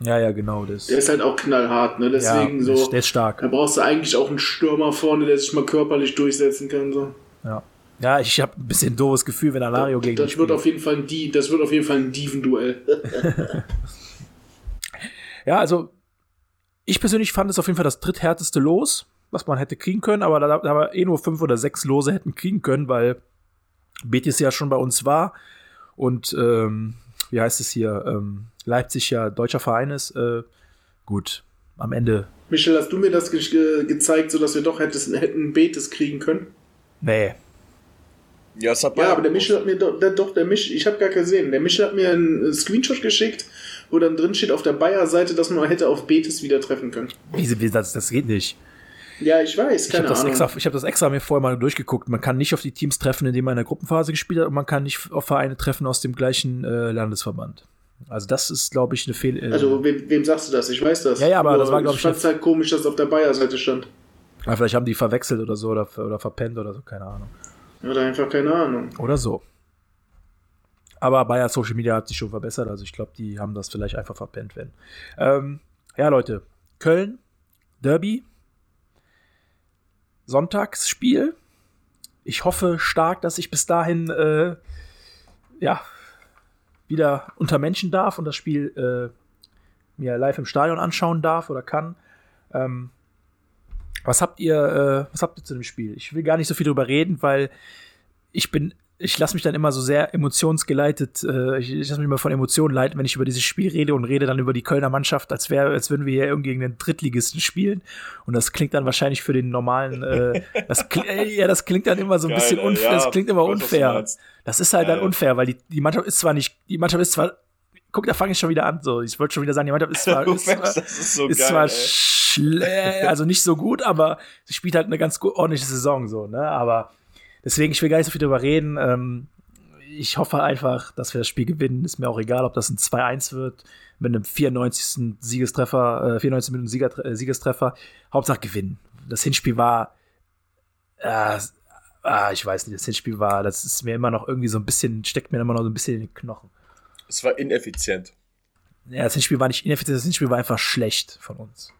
Ja, ja, genau. Das, Der ist halt auch knallhart, ne? Deswegen ja, so. der ist- stark. Da brauchst du eigentlich auch einen Stürmer vorne, der sich mal körperlich durchsetzen kann. So. Ja, ja ich habe ein bisschen doofes Gefühl, wenn Alario gegen das wird auf jeden Fall ein Die, das wird auf jeden Fall ein Dieven-Duell. Ja, also ich persönlich fand es auf jeden Fall das dritthärteste Los, was man hätte kriegen können, aber da, da wir eh nur fünf oder sechs Lose hätten kriegen können, weil Betis ja schon bei uns war und ähm, wie heißt es hier, ähm, Leipzig ja deutscher Verein ist. Äh, gut, am Ende, Michel, hast du mir das ge ge gezeigt, sodass wir doch hättes, hätten Betes kriegen können? nee. Ja, es hat Ja, aber der. Michel hat mir doch, der, doch der Michel, ich habe gar gesehen. Der Michel hat mir einen Screenshot geschickt, wo dann drin steht auf der Bayer-Seite, dass man hätte auf Betis wieder treffen können. Wie, das, das geht nicht. Ja, ich weiß, Ich habe keine das, Ahnung. extra, ich hab das extra mir vorher mal durchgeguckt. Man kann nicht auf die Teams treffen, indem man in der Gruppenphase gespielt hat, und man kann nicht auf Vereine treffen aus dem gleichen äh, Landesverband. Also das ist, glaube ich, eine Fehl. Äh, Also, wem, wem sagst du das? Ich weiß das. Ja, ja, aber Nur das war, glaub ich, Ich fand es halt komisch, dass auf der Bayer-Seite stand. Ja, vielleicht haben die verwechselt oder so oder, oder verpennt oder so, keine Ahnung. Oder einfach keine Ahnung. Oder so. Aber Bayer Social Media hat sich schon verbessert, also ich glaube, die haben das vielleicht einfach verpennt, wenn. Ähm, ja, Leute, Köln, Derby, Sonntagsspiel. Ich hoffe stark, dass ich bis dahin äh, ja wieder unter Menschen darf und das Spiel äh, mir live im Stadion anschauen darf oder kann. Ähm, was habt ihr, äh, was habt ihr zu dem Spiel? Ich will gar nicht so viel drüber reden, weil ich bin, ich lasse mich dann immer so sehr emotionsgeleitet, äh, ich, ich lasse mich immer von Emotionen leiten, wenn ich über dieses Spiel rede und rede dann über die Kölner Mannschaft, als wäre, als würden wir hier irgendwie gegen einen Drittligisten spielen. Und das klingt dann wahrscheinlich für den normalen, äh, das, kli- äh, ja, das klingt dann immer so ein Geil, bisschen unfair, ja, das klingt immer unfair. Das ist halt Ja, dann unfair, weil die, die Mannschaft ist zwar nicht, die Mannschaft ist zwar, guck, da fange ich schon wieder an, so, ich wollte schon wieder sagen, die Mannschaft ist zwar, ist zwar, ist so ist geil. zwar also nicht so gut, aber sie spielt halt eine ganz ordentliche Saison so, ne? Aber deswegen, ich will gar nicht so viel drüber reden. Ähm, ich hoffe einfach, dass wir das Spiel gewinnen. Ist mir auch egal, ob das ein 2-1 wird mit einem 94. Siegestreffer, äh, 94 Minuten Sieger, äh, Siegestreffer. Hauptsache gewinnen. Das Hinspiel war, äh, ah, ich weiß nicht, das Hinspiel war, das ist mir immer noch irgendwie so ein bisschen, steckt mir immer noch so ein bisschen in den Knochen. Es war ineffizient. Ja, das Hinspiel war nicht ineffizient, das Hinspiel war einfach schlecht von uns.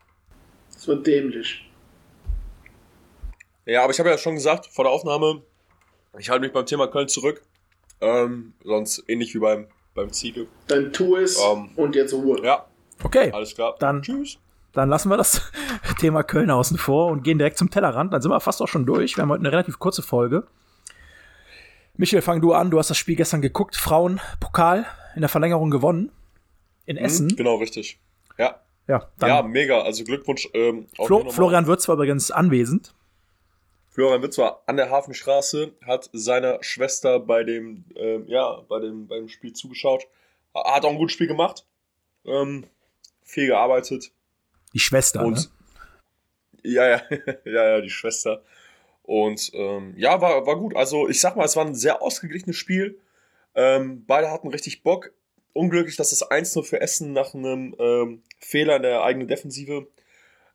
Das war dämlich. Ja, aber ich habe ja schon gesagt, vor der Aufnahme, ich halte mich beim Thema Köln zurück. Ähm, sonst ähnlich wie beim, beim Ziegel. Dann tu es Ähm, und jetzt Ruhe. Ja, Okay. alles klar. Dann- Tschüss. Dann lassen wir das Thema Köln außen vor und gehen direkt zum Tellerrand. Dann sind wir fast auch schon durch. Wir haben heute eine relativ kurze Folge. Michael, fang du an. Du hast das Spiel gestern geguckt. Frauenpokal in der Verlängerung gewonnen. In Essen. Mhm, genau, richtig. Ja, Ja, dann ja, mega. Also Glückwunsch. Ähm, Flo. Florian Würz war übrigens anwesend. Florian Witz war an der Hafenstraße, hat seiner Schwester bei dem, ähm, ja, bei dem, beim Spiel zugeschaut. Hat auch ein gutes Spiel gemacht. Ähm, viel gearbeitet. Die Schwester. Und ne? ja, ja, ja, ja, die Schwester. Und ähm, ja, war, war gut. Also ich sag mal, es war ein sehr ausgeglichenes Spiel. Ähm, beide hatten richtig Bock. Unglücklich, dass das 1-0 für Essen nach einem ähm, Fehler in der eigenen Defensive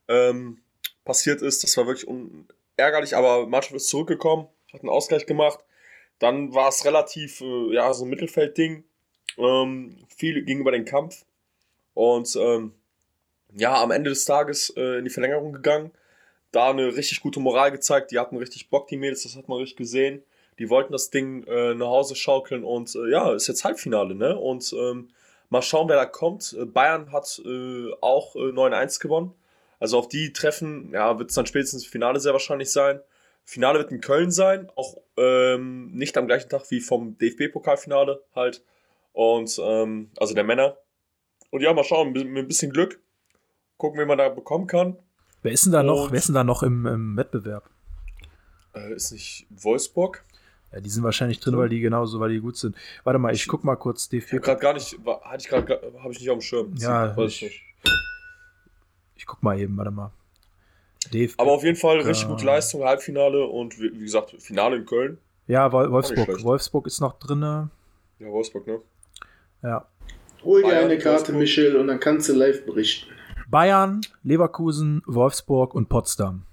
ähm, passiert ist. Das war wirklich un ärgerlich, aber Mannschaft ist zurückgekommen, hat einen Ausgleich gemacht. Dann war es relativ, äh, ja, so ein Mittelfeldding. Ähm, viel ging über den Kampf. Und ähm, ja, am Ende des Tages äh, in die Verlängerung gegangen. Da eine richtig gute Moral gezeigt. Die hatten richtig Bock, die Mädels, das hat man richtig gesehen. Die wollten das Ding äh, nach Hause schaukeln und äh, ja, ist jetzt Halbfinale, ne? Und ähm, mal schauen, wer da kommt. Äh, Bayern hat äh, auch äh, 9-1 gewonnen. Also auf die Treffen, ja, wird es dann spätestens Finale sehr wahrscheinlich sein. Finale wird in Köln sein, auch ähm, nicht am gleichen Tag wie vom DFB-Pokalfinale halt. Und ähm, also der Männer. Und ja, mal schauen, mit, ein bisschen Glück. Gucken, wen man da bekommen kann. Wer ist denn da noch, Und- wer ist denn da noch im, im Wettbewerb? Äh, ist nicht Wolfsburg? Ja, die sind wahrscheinlich drin, weil die genauso, weil die gut sind. Warte mal, ich guck mal kurz Ich DFB. hab gerade gar nicht, war- hatte ich gerade, habe ich nicht auf dem Schirm. Ja, ich- nicht. Ich guck mal eben, warte mal. DFB. Aber auf jeden Fall richtig gute Leistung, Halbfinale und wie, wie gesagt, Finale in Köln. ja, Wol- Wolfsburg. Wolfsburg ist noch drinne. Ja, Wolfsburg, ne? Ja. Hol dir Bayern, eine Karte, Wolfsburg. Michel, und dann kannst du live berichten. Bayern, Leverkusen, Wolfsburg und Potsdam.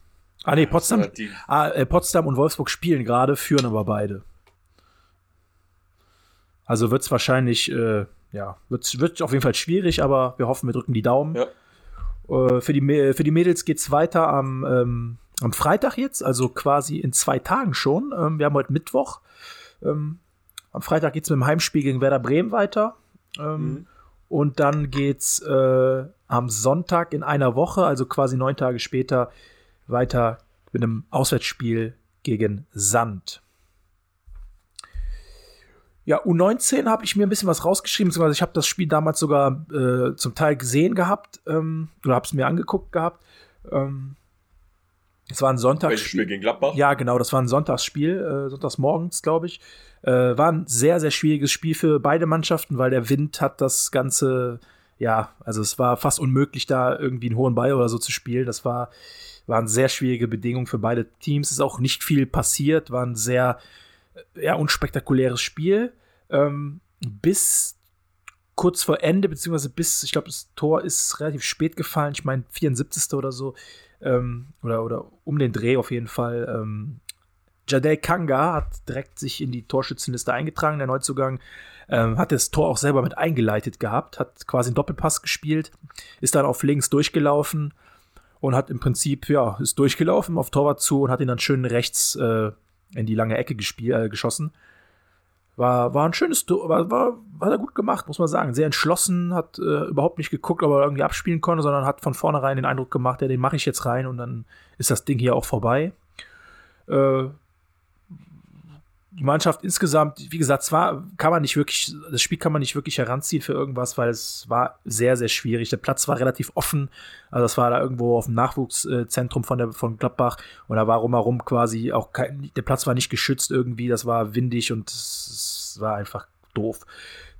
Ah nee, Potsdam, die- ah, äh, Potsdam und Wolfsburg spielen gerade, führen aber beide. Also wird es wahrscheinlich, äh, ja, wird auf jeden Fall schwierig, aber wir hoffen, wir drücken die Daumen. Ja. Äh, für, die, für die Mädels geht es weiter am, ähm, am Freitag jetzt, also quasi in zwei Tagen schon. Ähm, wir haben heute Mittwoch. Ähm, am Freitag geht es mit dem Heimspiel gegen Werder Bremen weiter. Ähm, Mhm. Und dann geht's äh, am Sonntag in einer Woche, also quasi neun Tage später, weiter mit einem Auswärtsspiel gegen Sand. Ja, U19 habe ich mir ein bisschen was rausgeschrieben, beziehungsweise ich habe das Spiel damals sogar äh, zum Teil gesehen gehabt ähm, oder habe es mir angeguckt gehabt. Ähm, es war ein Welches Sonntagsspiel. Spiel gegen Gladbach? Ja, genau, das war ein Sonntagsspiel, äh, sonntags morgens, glaube ich. Äh, war ein sehr, sehr schwieriges Spiel für beide Mannschaften, weil der Wind hat das Ganze, ja, also es war fast unmöglich, da irgendwie einen hohen Ball oder so zu spielen. Das war, waren sehr schwierige Bedingungen für beide Teams. Es ist auch nicht viel passiert, war ein sehr, ja, unspektakuläres Spiel. Ähm, bis kurz vor Ende, beziehungsweise bis, ich glaube, das Tor ist relativ spät gefallen, ich meine 74. oder so, ähm, oder, oder um den Dreh auf jeden Fall. Ähm, Jadel Kanga hat direkt sich in die Torschützenliste eingetragen, der Neuzugang. Ähm, hat das Tor auch selber mit eingeleitet gehabt, hat quasi einen Doppelpass gespielt, ist dann auf links durchgelaufen und hat im Prinzip, ja, ist durchgelaufen auf Torwart zu und hat ihn dann schön rechts äh, in die lange Ecke gespielt, äh, geschossen. War, war ein schönes Tor, war, war, er gut gemacht, muss man sagen. Sehr entschlossen, hat äh, überhaupt nicht geguckt, ob er irgendwie abspielen konnte, sondern hat von vornherein den Eindruck gemacht, ja, den mache ich jetzt rein und dann ist das Ding hier auch vorbei. Äh, die Mannschaft insgesamt, wie gesagt, zwar kann man nicht wirklich, das Spiel kann man nicht wirklich heranziehen für irgendwas, weil es war sehr, sehr schwierig. Der Platz war relativ offen. Also das war da irgendwo auf dem Nachwuchszentrum von der von Gladbach und da war rumherum quasi auch kein, der Platz war nicht geschützt irgendwie, das war windig und es, war einfach doof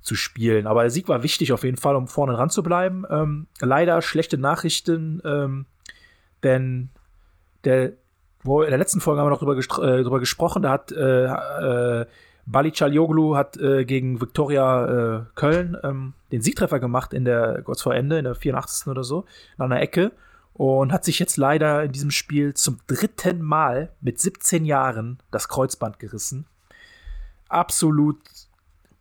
zu spielen. Aber der Sieg war wichtig auf jeden Fall, um vorne dran zu bleiben. Ähm, leider schlechte Nachrichten, ähm, denn der wo in der letzten Folge haben wir noch drüber, äh, drüber gesprochen, da hat äh, äh, Bali Calioglu hat äh, gegen Viktoria äh, Köln ähm, den Siegtreffer gemacht in der kurz vor Ende, in der 84. oder so, in einer Ecke und hat sich jetzt leider in diesem Spiel zum dritten Mal mit 17 Jahren das Kreuzband gerissen. Absolut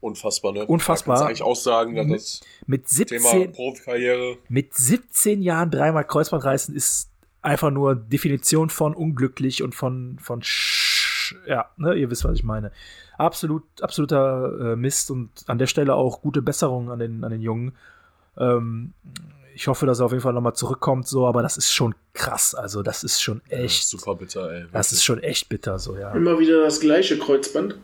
Unfassbar, ne? Unfassbar. Da eigentlich aussagen, dass das mit Thema 17 Profikarriere mit 17 Jahren dreimal Kreuzband reißen ist einfach nur Definition von unglücklich und von, von Sch ja, ne, ihr wisst, was ich meine. Absolut, absoluter äh, Mist und an der Stelle auch gute Besserung an den, an den Jungen. Ähm, ich hoffe, dass er auf jeden Fall nochmal zurückkommt, so, aber das ist schon krass. Also, das ist schon echt, super bitter, ey. das ist schon echt bitter, so, ja. Immer wieder das gleiche Kreuzband.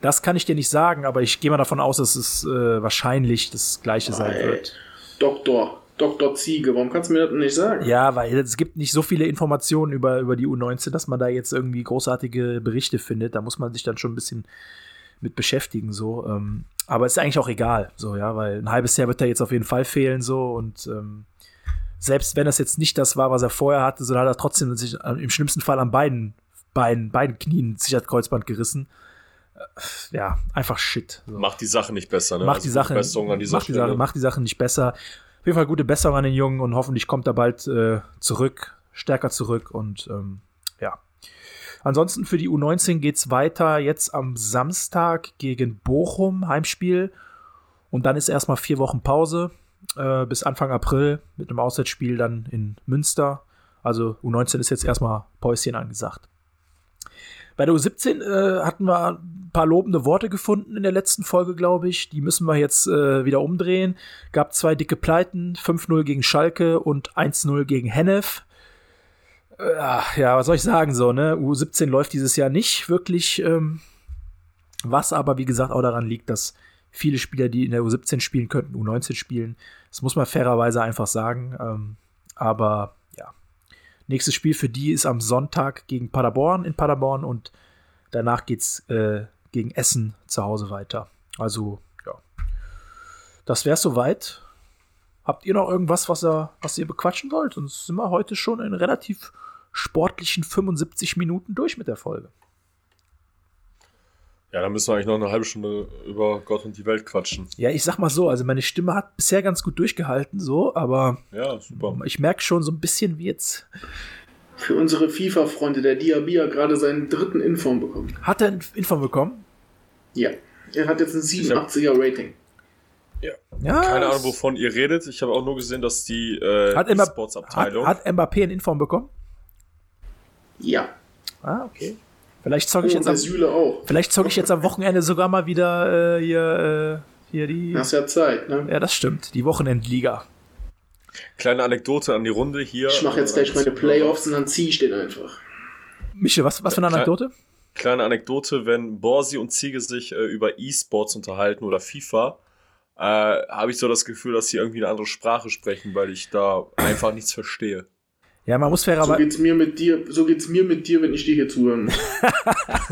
Das kann ich dir nicht sagen, aber ich gehe mal davon aus, dass es äh, wahrscheinlich das gleiche sein wird. Doktor. Dr. Ziege, warum kannst du mir das denn nicht sagen? Ja, weil es gibt nicht so viele Informationen über, über die U19, dass man da jetzt irgendwie großartige Berichte findet. Da muss man sich dann schon ein bisschen mit beschäftigen, so. Ähm, aber ist eigentlich auch egal, so, ja, weil ein halbes Jahr wird er jetzt auf jeden Fall fehlen, so. Und ähm, selbst wenn das jetzt nicht das war, was er vorher hatte, so hat er trotzdem sich im schlimmsten Fall an beiden Beinen, beiden Knien sich das Kreuzband gerissen. Äh, Ja, einfach Shit. So. Macht die Sache nicht besser, ne? macht Also die Sache, macht, die. Sache macht die Sache nicht besser. Auf jeden Fall gute Besserung an den Jungen und hoffentlich kommt er bald äh, zurück, stärker zurück und ähm, ja. Ansonsten für die U19 geht's weiter jetzt am Samstag gegen Bochum, Heimspiel. Und dann ist erstmal vier Wochen Pause äh, bis Anfang April mit einem Auswärtsspiel dann in Münster. Also U19 ist jetzt erstmal Päuschen angesagt. Bei der U17 äh, hatten wir ein paar lobende Worte gefunden in der letzten Folge, glaube ich. Die müssen wir jetzt äh, wieder umdrehen. Gab zwei dicke Pleiten, 5-0 gegen Schalke und 1-0 gegen Hennef. Äh, ja, was soll ich sagen so, ne? U17 läuft dieses Jahr nicht wirklich, ähm, was aber, wie gesagt, auch daran liegt, dass viele Spieler, die in der U17 spielen könnten, U19 spielen. Das muss man fairerweise einfach sagen. Ähm, aber nächstes Spiel für die ist am Sonntag gegen Paderborn in Paderborn und danach geht's äh, gegen Essen zu Hause weiter. Also, ja. Das wäre soweit. Habt ihr noch irgendwas, was ihr, was ihr bequatschen wollt? Sonst sind wir heute schon in relativ sportlichen 75 Minuten durch mit der Folge. Ja, dann müssen wir eigentlich noch eine halbe Stunde über Gott und die Welt quatschen. Ja, ich sag mal so, also meine Stimme hat bisher ganz gut durchgehalten, so, aber Ja, super. ich merke schon so ein bisschen, wie jetzt. Für unsere FIFA-Freunde, der Diaby hat gerade seinen dritten Inform bekommen. Hat er ein Info bekommen? Ja. Er hat jetzt ein 87er Rating. Ja. Keine Ahnung, wovon ihr redet. Ich habe auch nur gesehen, dass die äh, Hat, Mba hat, E-Sports-Abteilung. hat Mbappé ein Inform bekommen? Ja. Ah, okay. Vielleicht zocke Oh, ich und jetzt am, vielleicht zocke ich jetzt am Wochenende sogar mal wieder äh, hier, äh, hier die. Hast ja Zeit, ne? Ja, das stimmt. Die Wochenendliga. Kleine Anekdote an die Runde hier. Ich mache jetzt gleich meine Playoffs und dann ziehe ich den einfach. Michel, was, was für eine Klar. Anekdote? Kleine Anekdote, wenn Borsi und Ziege sich äh, über E-Sports unterhalten oder FIFA, äh, habe ich so das Gefühl, dass sie irgendwie eine andere Sprache sprechen, weil ich da einfach nichts verstehe. Ja, man muss So fairerweise. geht's mir mit dir, so geht's mir mit dir, wenn ich dir hier zuhören muss.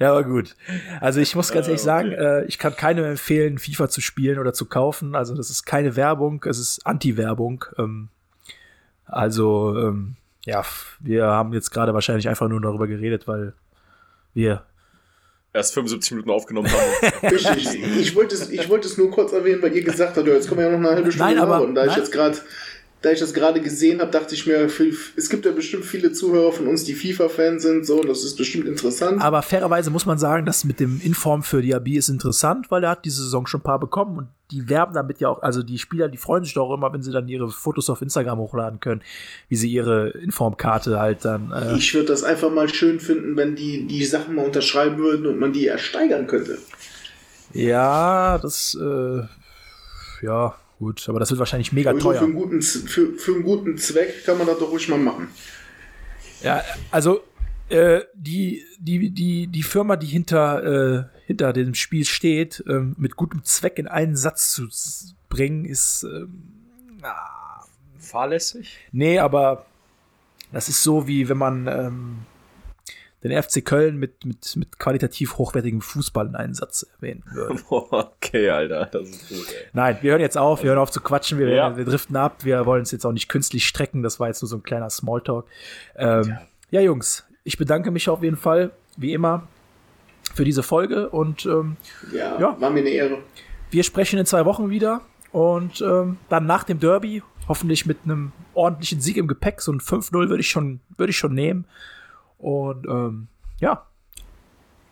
ja, aber gut. Also ich muss ganz Ah, ehrlich okay. sagen, äh, ich kann keinem empfehlen, FIFA zu spielen oder zu kaufen. Also das ist keine Werbung, es ist Anti-Werbung. Ähm, also ähm, ja, wir haben jetzt gerade wahrscheinlich einfach nur darüber geredet, weil wir Erst 75 Minuten aufgenommen haben. Ich wollte es, ich wollte es nur kurz erwähnen, weil ihr gesagt habt, jetzt kommen wir ja noch eine halbe Stunde Nein, aber-. Und da ich nein. jetzt gerade, da ich das gerade gesehen habe, dachte ich mir, es gibt ja bestimmt viele Zuhörer von uns, die FIFA-Fans sind, so, das ist bestimmt interessant. Aber fairerweise muss man sagen, dass mit dem Inform für Diaby ist interessant, weil er hat diese Saison schon ein paar bekommen und die werben damit ja auch, also die Spieler, die freuen sich doch immer, wenn sie dann ihre Fotos auf Instagram hochladen können, wie sie ihre Informkarte halt dann. Äh, ich würde das einfach mal schön finden, wenn die die Sachen mal unterschreiben würden und man die ersteigern könnte. ja, das, äh, ja, gut, aber das wird wahrscheinlich mega Aber so teuer. für, einen guten, für, für einen guten Zweck kann man das doch ruhig mal machen. Ja, also äh, die, die, die, die Firma, die hinter, äh, hinter dem Spiel steht, ähm, mit gutem Zweck in einen Satz zu bringen, ist ähm, ah, Fahrlässig? Nee, aber das ist so, wie wenn man ähm, den FC Köln mit, mit, mit qualitativ hochwertigem Fußball in einen Satz erwähnen würde. okay, Alter, das ist gut, ey. Nein, wir hören jetzt auf, wir hören auf zu quatschen, wir, Ja. wir driften ab, wir wollen uns jetzt auch nicht künstlich strecken, das war jetzt nur so ein kleiner Smalltalk. Ähm, ja. Jungs, ich bedanke mich auf jeden Fall, wie immer, für diese Folge und ähm, Ja, Ja. war mir eine Ehre. wir sprechen in zwei Wochen wieder und ähm, dann nach dem Derby, hoffentlich mit einem ordentlichen Sieg im Gepäck, so ein 5-0 würde ich schon, würde ich schon nehmen. Und ähm, ja,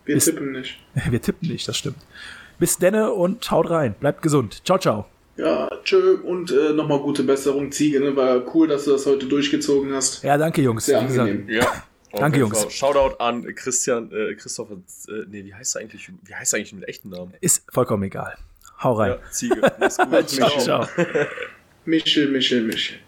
Wir Ist- tippen nicht. wir tippen nicht, das stimmt. Bis denne und haut rein. Bleibt gesund. Ciao, ciao. Ja, tschö und äh, nochmal gute Besserung, Ziege. Ne? War cool, dass du das heute durchgezogen hast. Ja, danke, Jungs. Sehr angenehm. Ja. Danke, Jungs. Shoutout an Christian, äh, Christopher, äh, nee, wie heißt er eigentlich, wie heißt er eigentlich mit echten Namen? ist vollkommen egal. Hau rein. Ja, Ziege. Mach's gut. ciao, ciao. Michel, Michel, Michel.